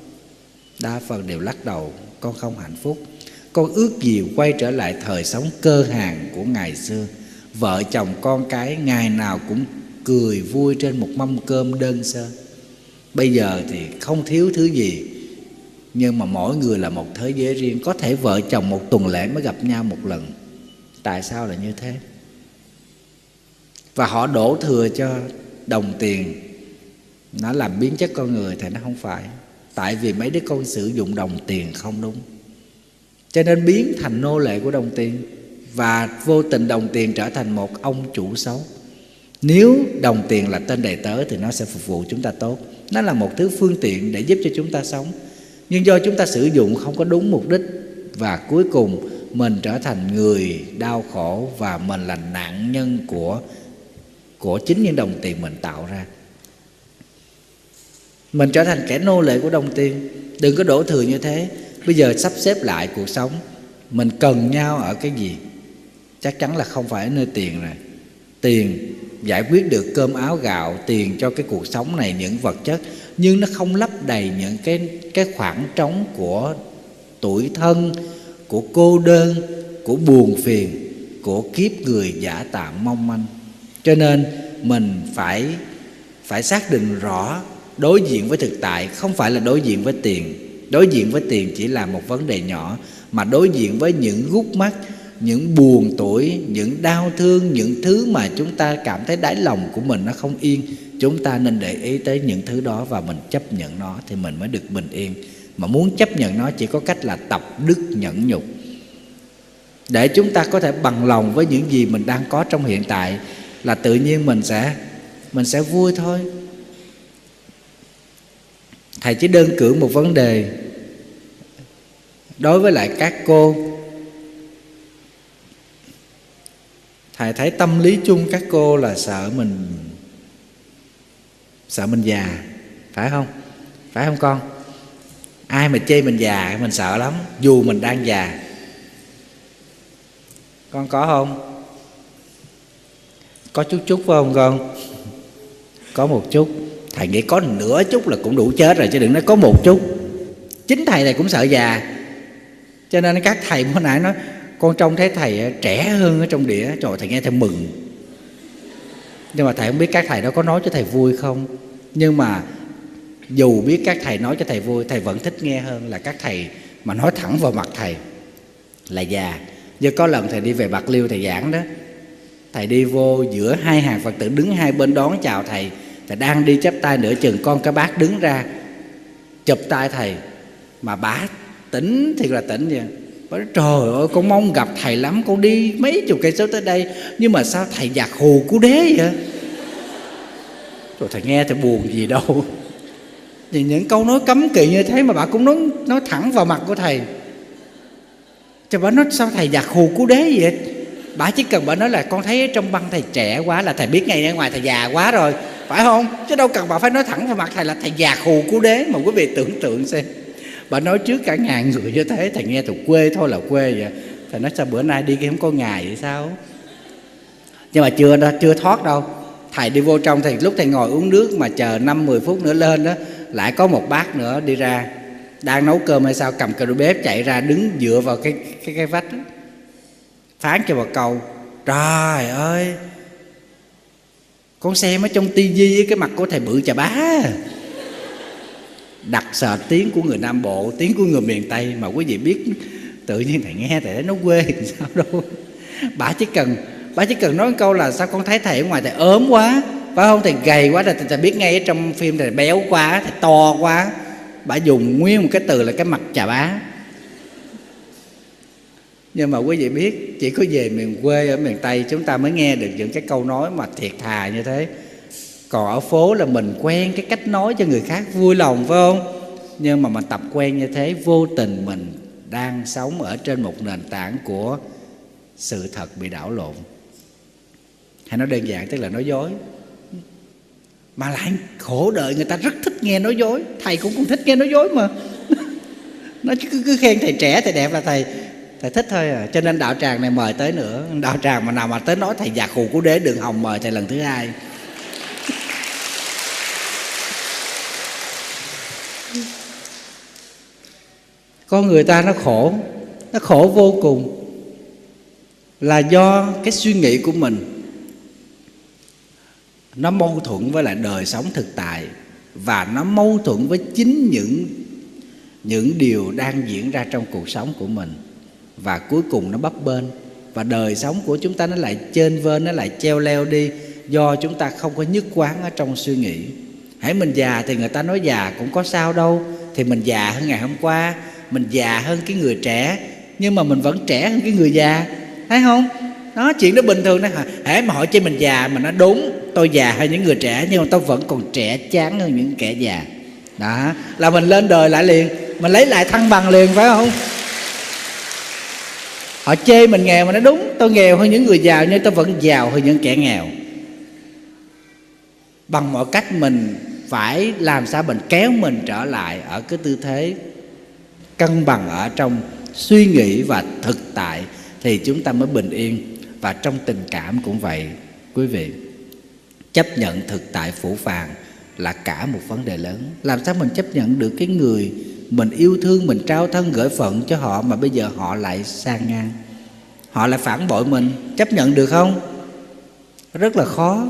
Đa phần đều lắc đầu, con không hạnh phúc. Con ước gì quay trở lại thời sống cơ hàng của ngày xưa. Vợ chồng con cái ngày nào cũng cười vui trên một mâm cơm đơn sơ. Bây giờ thì không thiếu thứ gì, nhưng mà mỗi người là một thế giới riêng. Có thể vợ chồng một tuần lễ mới gặp nhau một lần. Tại sao là như thế? Và họ đổ thừa cho đồng tiền. Nó làm biến chất con người thì nó không phải. Tại vì mấy đứa con sử dụng đồng tiền không đúng. Cho nên biến thành nô lệ của đồng tiền. Và vô tình đồng tiền trở thành một ông chủ xấu. Nếu đồng tiền là tên đầy tớ thì nó sẽ phục vụ chúng ta tốt. Nó là một thứ phương tiện để giúp cho chúng ta sống. Nhưng do chúng ta sử dụng không có đúng mục đích. Và cuối cùng, mình trở thành người đau khổ và mình là nạn nhân của của chính những đồng tiền mình tạo ra. Mình trở thành kẻ nô lệ của đồng tiền. Đừng có đổ thừa như thế. Bây giờ sắp xếp lại cuộc sống. Mình cần nhau ở cái gì? Chắc chắn là không phải ở nơi tiền rồi. Tiền, giải quyết được cơm áo gạo, tiền cho cái cuộc sống này, những vật chất. Nhưng nó không lấp đầy những cái cái khoảng trống của tuổi thân, của cô đơn, của buồn phiền, của kiếp người giả tạm mong manh cho nên mình phải phải xác định rõ đối diện với thực tại không phải là đối diện với tiền. Đối diện với tiền chỉ là một vấn đề nhỏ, mà đối diện với những gút mắt, những buồn tuổi, những đau thương, những thứ mà chúng ta cảm thấy đáy lòng của mình nó không yên, chúng ta nên để ý tới những thứ đó và mình chấp nhận nó thì mình mới được bình yên. Mà muốn chấp nhận nó chỉ có cách là tập đức nhẫn nhục. Để chúng ta có thể bằng lòng với những gì mình đang có trong hiện tại là tự nhiên mình sẽ mình sẽ vui thôi. Thầy chỉ đơn cử một vấn đề đối với lại các cô. Thầy thấy tâm lý chung các cô là sợ mình sợ mình già, phải không? Phải không con? Ai mà chê mình già, mình sợ lắm, dù mình đang già. Con có không? Có chút chút phải không con? Có một chút. Thầy nghĩ có nửa chút là cũng đủ chết rồi, chứ đừng nói có một chút. Chính thầy này cũng sợ già. Cho nên các thầy hôm nãy nói, con trông thấy thầy ờ, trẻ hơn ở trong đĩa. Trời thầy nghe thầy mừng. Nhưng mà thầy không biết các thầy đó có nói cho thầy vui không. Nhưng mà dù biết các thầy nói cho thầy vui, thầy vẫn thích nghe hơn là các thầy mà nói thẳng vào mặt thầy là già. Như có lần thầy đi về bạc liêu thầy giảng đó thầy đi vô giữa hai hàng phật tử đứng hai bên đón chào thầy. Thầy đang đi chắp tay nửa chừng con cái bác đứng ra chụp tay thầy. Mà bà tỉnh thiệt là tỉnh vậy bà nói, trời ơi con mong gặp thầy lắm con đi mấy chục cây số tới đây. Nhưng mà sao thầy giặc hù cú đế vậy? Rồi thầy nghe thầy buồn gì đâu. Thì những câu nói cấm kỵ như thế mà bà cũng nói nói thẳng vào mặt của thầy. Cho bà nói sao thầy giặc hù cú đế vậy? Bà chỉ cần bà nói là con thấy trong băng thầy trẻ quá là thầy biết ngay ở ngoài thầy già quá rồi, phải không? Chứ đâu cần bà phải nói thẳng vào mặt thầy là thầy già khù cú đế mà quý vị tưởng tượng xem. Bà nói trước cả ngàn người như thế, thầy nghe thuộc quê thôi là quê vậy. Thầy nói sao bữa nay đi kia không có ngày vậy sao? Nhưng mà chưa đó, chưa thoát đâu. Thầy đi vô trong thì lúc thầy ngồi uống nước mà chờ năm, mười phút nữa lên đó, lại có một bác nữa đi ra, đang nấu cơm hay sao, cầm cái đũa bếp chạy ra đứng dựa vào cái cái cái vách đó phán cho bà câu trời ơi, con xem ở trong tivi cái mặt của thầy bự chà bá. Đặc sệt tiếng của người nam bộ, tiếng của người miền tây mà quý vị biết, tự nhiên thầy nghe thầy thấy nó quê thì sao đâu. Bà chỉ cần, bà chỉ cần nói một câu là sao con thấy thầy ở ngoài thầy ốm quá. Phải không? Thầy gầy quá là thầy biết ngay ở trong phim thầy béo quá, thầy to quá. Bà dùng nguyên một cái từ là cái mặt chà bá nhưng mà quý vị biết chỉ có về miền quê ở miền tây chúng ta mới nghe được những cái câu nói mà thiệt thà như thế. Còn ở phố là mình quen cái cách nói cho người khác vui lòng phải không? Nhưng mà mình tập quen như thế vô tình mình đang sống ở trên một nền tảng của sự thật bị đảo lộn. Hay nói đơn giản tức là nói dối. Mà lại khổ đời người ta rất thích nghe nói dối. Thầy cũng cũng thích nghe nói dối mà. Nó cứ, cứ khen thầy trẻ thầy đẹp là thầy thầy thích thôi à. Cho nên đạo tràng này mời tới nữa. Đạo tràng mà nào mà tới nói thầy già khù của đế, đường hồng mời thầy lần thứ hai. Con người ta nó khổ nó khổ vô cùng là do cái suy nghĩ của mình. Nó mâu thuẫn với lại đời sống thực tại và nó mâu thuẫn với chính những những điều đang diễn ra trong cuộc sống của mình và cuối cùng nó bấp bênh. Và đời sống của chúng ta nó lại trên vên nó lại treo leo đi do chúng ta không có nhất quán ở trong suy nghĩ. Hãy mình già thì người ta nói già cũng có sao đâu. Thì mình già hơn ngày hôm qua, mình già hơn cái người trẻ. Nhưng mà mình vẫn trẻ hơn cái người già. Thấy không? Nó chuyện đó bình thường đó hả? Hễ mà hỏi cho mình già mà nó đúng, tôi già hơn những người trẻ, nhưng mà tôi vẫn còn trẻ chán hơn những kẻ già. Đó, là mình lên đời lại liền, mình lấy lại thăng bằng liền, phải không? Họ chê mình nghèo mà nó đúng. Tôi nghèo hơn những người giàu, nhưng tôi vẫn giàu hơn những kẻ nghèo. Bằng mọi cách mình phải làm sao mình kéo mình trở lại ở cái tư thế cân bằng ở trong suy nghĩ và thực tại, thì chúng ta mới bình yên. Và trong tình cảm cũng vậy, quý vị. Chấp nhận thực tại phủ phàng là cả một vấn đề lớn. Làm sao mình chấp nhận được cái người mình yêu thương, mình trao thân, gửi phận cho họ mà bây giờ họ lại sang ngang. Họ lại phản bội mình. Chấp nhận được không? Rất là khó.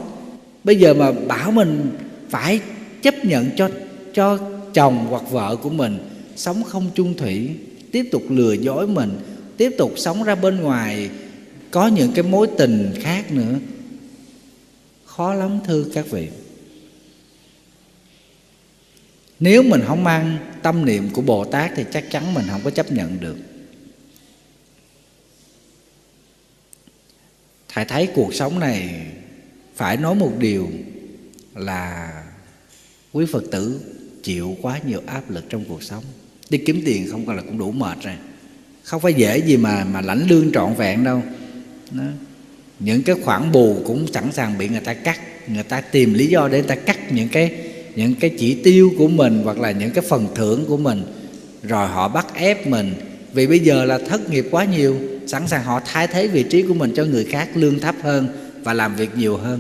Bây giờ mà bảo mình phải chấp nhận cho cho chồng hoặc vợ của mình sống không chung thủy, tiếp tục lừa dối mình, tiếp tục sống ra bên ngoài, có những cái mối tình khác nữa. Khó lắm thưa các vị nếu mình không mang tâm niệm của bồ tát thì chắc chắn mình không có chấp nhận được. Thầy thấy cuộc sống này phải nói một điều là quý phật tử chịu quá nhiều áp lực trong cuộc sống. Đi kiếm tiền không còn là cũng đủ mệt rồi. Không phải dễ gì mà mà lãnh lương trọn vẹn đâu. Đó. những cái khoản bù cũng sẵn sàng bị người ta cắt, người ta tìm lý do để người ta cắt những cái những cái chỉ tiêu của mình hoặc là những cái phần thưởng của mình, rồi họ bắt ép mình. Vì bây giờ là thất nghiệp quá nhiều, sẵn sàng họ thay thế vị trí của mình cho người khác lương thấp hơn và làm việc nhiều hơn.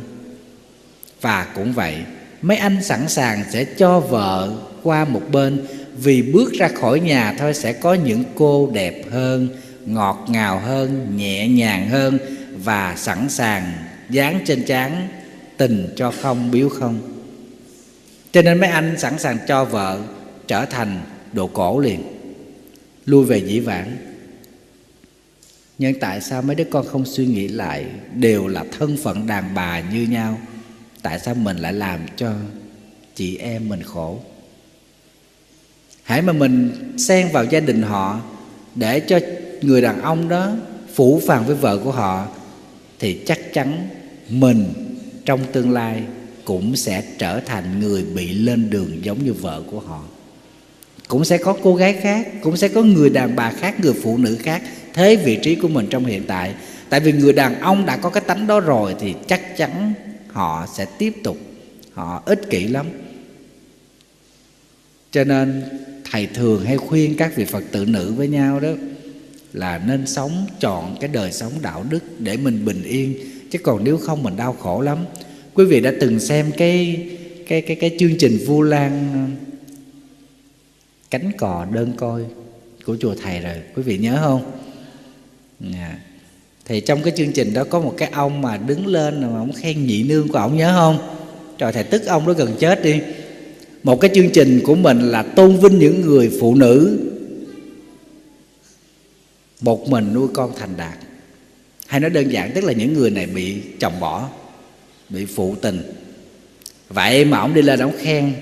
Và cũng vậy, mấy anh sẵn sàng sẽ cho vợ qua một bên, vì bước ra khỏi nhà thôi sẽ có những cô đẹp hơn, ngọt ngào hơn, nhẹ nhàng hơn và sẵn sàng dán trên trán tình cho không biếu không cho nên mấy anh sẵn sàng cho vợ trở thành đồ cổ liền. Lui về dĩ vãng. Nhưng tại sao mấy đứa con không suy nghĩ lại đều là thân phận đàn bà như nhau? Tại sao mình lại làm cho chị em mình khổ? Hãy mà mình xen vào gia đình họ để cho người đàn ông đó phủ phàng với vợ của họ thì chắc chắn mình trong tương lai cũng sẽ trở thành người bị lên đường giống như vợ của họ. Cũng sẽ có cô gái khác, cũng sẽ có người đàn bà khác, người phụ nữ khác thế vị trí của mình trong hiện tại. Tại vì người đàn ông đã có cái tánh đó rồi thì chắc chắn họ sẽ tiếp tục, họ ích kỷ lắm. Cho nên thầy thường hay khuyên các vị phật tử nữ với nhau đó là nên sống chọn cái đời sống đạo đức để mình bình yên. Chứ còn nếu không mình đau khổ lắm quý vị đã từng xem cái cái cái cái chương trình vu lan ờ, cánh cò đơn coi của chùa thầy rồi, quý vị nhớ không? Dạ. Thì trong cái chương trình đó có một cái ông mà đứng lên mà ông khen nhị nương của ông, nhớ không? Trời, thầy tức ông đó gần chết đi. Một cái chương trình của mình là tôn vinh những người phụ nữ, một mình nuôi con thành đạt. Hay nói đơn giản, tức là những người này bị chồng bỏ bị phụ tình. Vậy mà ông đi lên ông khen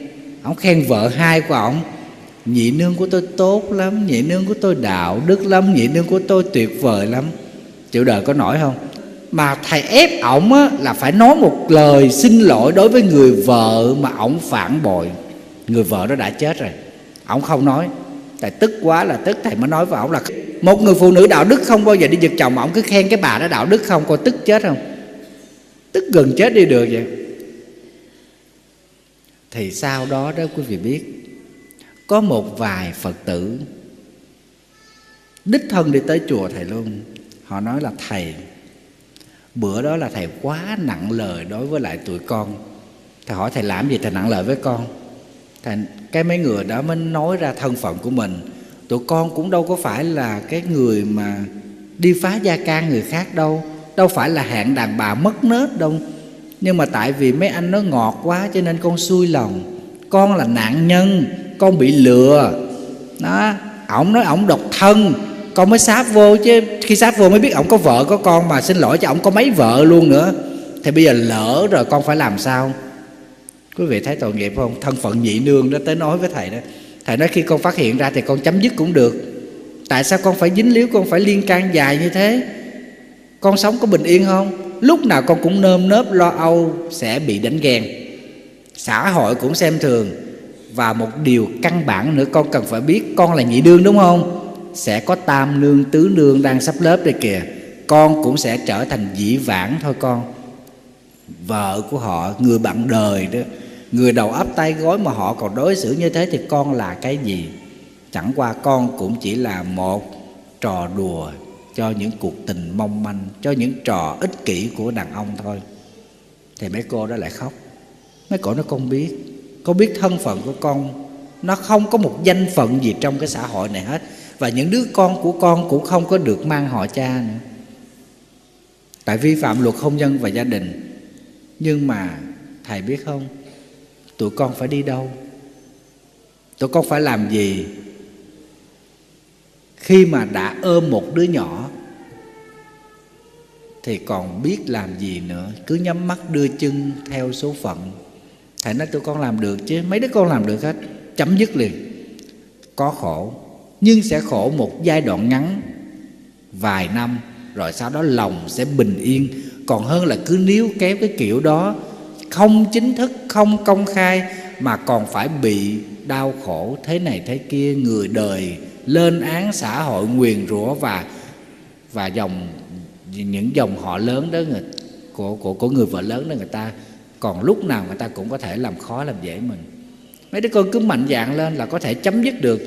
ông khen vợ hai của ông. Nhị nương của tôi tốt lắm nhị nương của tôi đạo đức lắm nhị nương của tôi tuyệt vời lắm. Chịu đời có nổi không? Mà thầy ép ổng á, là phải nói một lời xin lỗi đối với người vợ mà ổng phản bội. Người vợ đó đã chết rồi. Ổng không nói. Thầy tức quá là tức thầy mới nói với ổng là một người phụ nữ đạo đức không bao giờ đi giật chồng mà ổng cứ khen cái bà đó đạo đức không coi tức chết không? Tức gần chết đi được vậy? Thì sau đó đó quý vị biết, có một vài phật tử đích thân đi tới chùa thầy luôn họ nói là, thầy, bữa đó là thầy quá nặng lời đối với lại tụi con. Thầy hỏi, thầy làm gì thầy nặng lời với con? Thầy, cái mấy người đó mới nói ra thân phận của mình. Tụi con cũng đâu có phải là cái người mà đi phá gia can người khác đâu đâu phải là hạng đàn bà mất nết đâu. Nhưng mà tại vì mấy anh nó ngọt quá cho nên con xui lòng. Con là nạn nhân, con bị lừa. Đó, ổng nói ổng độc thân. Con mới sáp vô chứ, khi sáp vô mới biết ổng có vợ có con mà. Xin lỗi cho ổng có mấy vợ luôn nữa. Thì bây giờ lỡ rồi con phải làm sao? Quý vị thấy tội nghiệp không? Thân phận nhị nương đó, tới nói với thầy đó. Thầy nói khi con phát hiện ra thì con chấm dứt cũng được. Tại sao con phải dính líu, con phải liên can dài như thế? Con sống có bình yên không? Lúc nào con cũng nơm nớp lo âu sẽ bị đánh ghen. Xã hội cũng xem thường. Và một điều căn bản nữa con cần phải biết, con là nhị đương đúng không? Sẽ có tam nương, tứ nương đang sắp lớp đây kìa. Con cũng sẽ trở thành dĩ vãng thôi con. Vợ của họ, người bạn đời đó, người đầu ấp tay gối mà họ còn đối xử như thế thì con là cái gì? Chẳng qua con cũng chỉ là một trò đùa cho những cuộc tình mong manh, cho những trò ích kỷ của đàn ông thôi. Thì mấy cô đó lại khóc. Mấy cô nó không biết, con biết thân phận của con, nó không có một danh phận gì trong cái xã hội này hết, và những đứa con của con cũng không có được mang họ cha nữa. Tại vi phạm luật hôn nhân và gia đình. Nhưng mà, thầy biết không? Tụi con phải đi đâu? Tụi con phải làm gì? Khi mà đã ôm một đứa nhỏ, thì còn biết làm gì nữa. Cứ nhắm mắt đưa chân theo số phận. Thầy nói, tụi con làm được chứ. Mấy đứa con làm được hết, chấm dứt liền. Có khổ, nhưng sẽ khổ một giai đoạn ngắn, vài năm, rồi sau đó lòng sẽ bình yên. Còn hơn là cứ níu kéo cái kiểu đó, không chính thức, không công khai, mà còn phải bị đau khổ thế này thế kia, người đời lên án xã hội nguyền rủa và và dòng, những dòng họ lớn đó người, của của của người vợ lớn đó người ta. Còn lúc nào người ta cũng có thể làm khó làm dễ mình. Mấy đứa con cứ mạnh dạn lên là có thể chấm dứt được.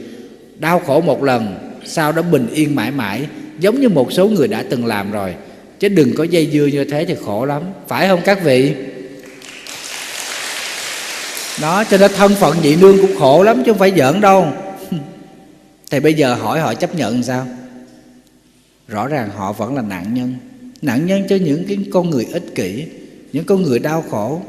Đau khổ một lần, sau đó bình yên mãi mãi, giống như một số người đã từng làm rồi. Chứ đừng có dây dưa như thế thì khổ lắm. Phải không các vị? Đó, cho nên thân phận vị nương cũng khổ lắm chứ không phải giỡn đâu thì bây giờ hỏi họ chấp nhận sao? Rõ ràng họ vẫn là nạn nhân. Nạn nhân cho những cái con người ích kỷ những con người đau khổ.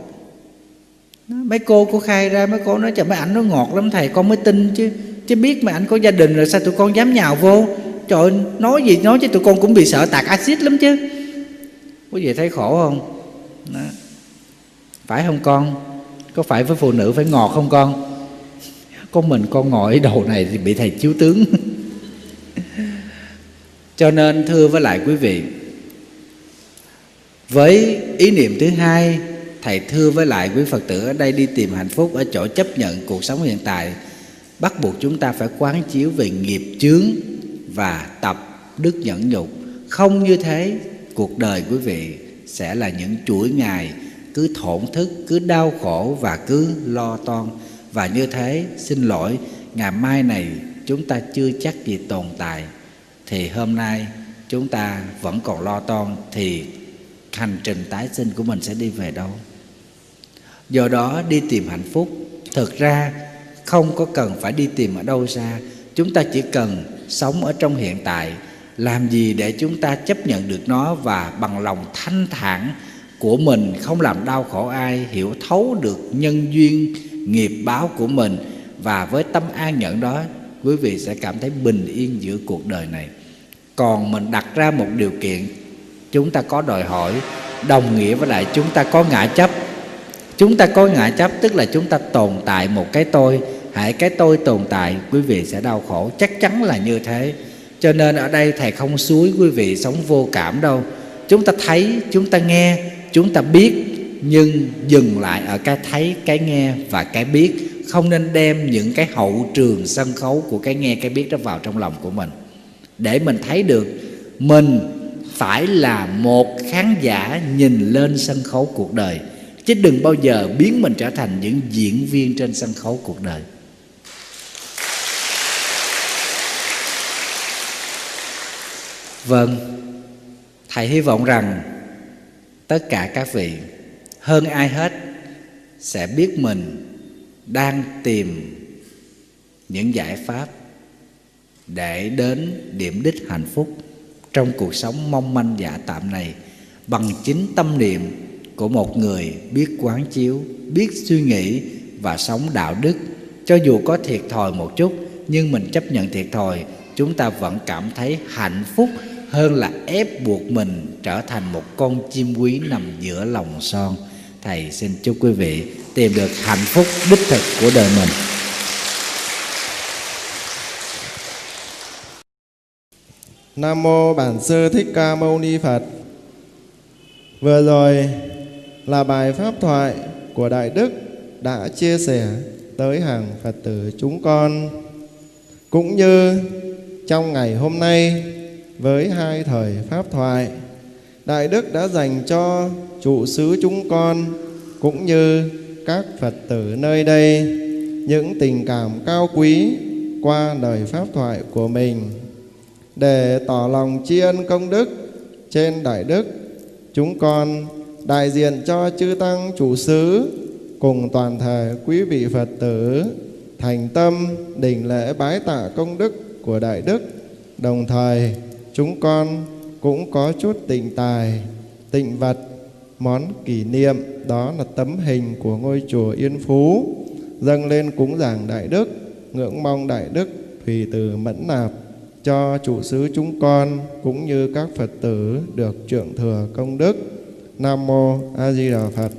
Mấy cô cô khai ra mấy cô nói trời mấy ảnh nó ngọt lắm thầy con mới tin chứ. Chứ biết mà anh có gia đình rồi sao tụi con dám nhào vô? Trời ơi, nói gì nói chứ tụi con cũng bị sợ tạt axit lắm chứ. Có gì thấy khổ không? Đó. phải không con? Có phải với phụ nữ phải ngọt không con? Có mình con ngồi ở đầu này thì bị thầy chiếu tướng. Cho nên, thưa với lại quý vị, với ý niệm thứ hai, thầy thưa với lại quý phật tử ở đây đi tìm hạnh phúc ở chỗ chấp nhận cuộc sống hiện tại, bắt buộc chúng ta phải quán chiếu về nghiệp chướng và tập đức nhẫn nhục. Không như thế, cuộc đời quý vị sẽ là những chuỗi ngày cứ thổn thức, cứ đau khổ và cứ lo toan và như thế, xin lỗi, ngày mai này chúng ta chưa chắc gì tồn tại. Thì hôm nay chúng ta vẫn còn lo toan thì hành trình tái sinh của mình sẽ đi về đâu? Do đó, đi tìm hạnh phúc, thực ra không có cần phải đi tìm ở đâu xa. Chúng ta chỉ cần sống ở trong hiện tại, làm gì để chúng ta chấp nhận được nó và bằng lòng thanh thản của mình, không làm đau khổ ai, hiểu thấu được nhân duyên nghiệp báo của mình và với tâm an nhận đó, quý vị sẽ cảm thấy bình yên giữa cuộc đời này. Còn mình đặt ra một điều kiện, chúng ta có đòi hỏi đồng nghĩa với lại chúng ta có ngã chấp. Chúng ta có ngã chấp tức là chúng ta tồn tại một cái tôi, hãy cái tôi tồn tại, quý vị sẽ đau khổ. Chắc chắn là như thế. Cho nên ở đây thầy không suối quý vị sống vô cảm đâu. Chúng ta thấy, chúng ta nghe, chúng ta biết nhưng dừng lại ở cái thấy, cái nghe và cái biết. Không nên đem những cái hậu trường sân khấu của cái nghe, cái biết đó vào trong lòng của mình. Để mình thấy được mình phải là một khán giả nhìn lên sân khấu cuộc đời. Chứ đừng bao giờ biến mình trở thành những diễn viên trên sân khấu cuộc đời. Vâng. Thầy hy vọng rằng tất cả các vị hơn ai hết sẽ biết mình đang tìm những giải pháp để đến điểm đích hạnh phúc trong cuộc sống mong manh dạ tạm này bằng chính tâm niệm của một người biết quán chiếu, biết suy nghĩ và sống đạo đức. Cho dù có thiệt thòi một chút nhưng mình chấp nhận thiệt thòi, chúng ta vẫn cảm thấy hạnh phúc hơn là ép buộc mình trở thành một con chim quý nằm giữa lòng son. Thầy xin chúc quý vị tìm được hạnh phúc đích thực của đời mình. Nam mô Bản sư Thích Ca Mâu Ni Phật. Vừa rồi là bài pháp thoại của Đại Đức đã chia sẻ tới hàng Phật tử chúng con. Cũng như trong ngày hôm nay với hai thời pháp thoại, Đại Đức đã dành cho trụ xứ chúng con, cũng như các Phật tử nơi đây, những tình cảm cao quý qua lời pháp thoại của mình, để tỏ lòng tri ân công đức trên đại đức. Chúng con đại diện cho chư tăng chủ xứ cùng toàn thể quý vị phật tử, thành tâm đỉnh lễ bái tạ công đức của đại đức. Đồng thời, chúng con cũng có chút tịnh tài, tịnh vật món kỷ niệm, đó là tấm hình của ngôi chùa Yên Phú, dâng lên cúng giảng đại đức, ngưỡng mong đại đức thủy từ mẫn nạp cho chủ xứ chúng con cũng như các Phật tử được trượng thừa công đức. Nam mô A Di Đà Phật.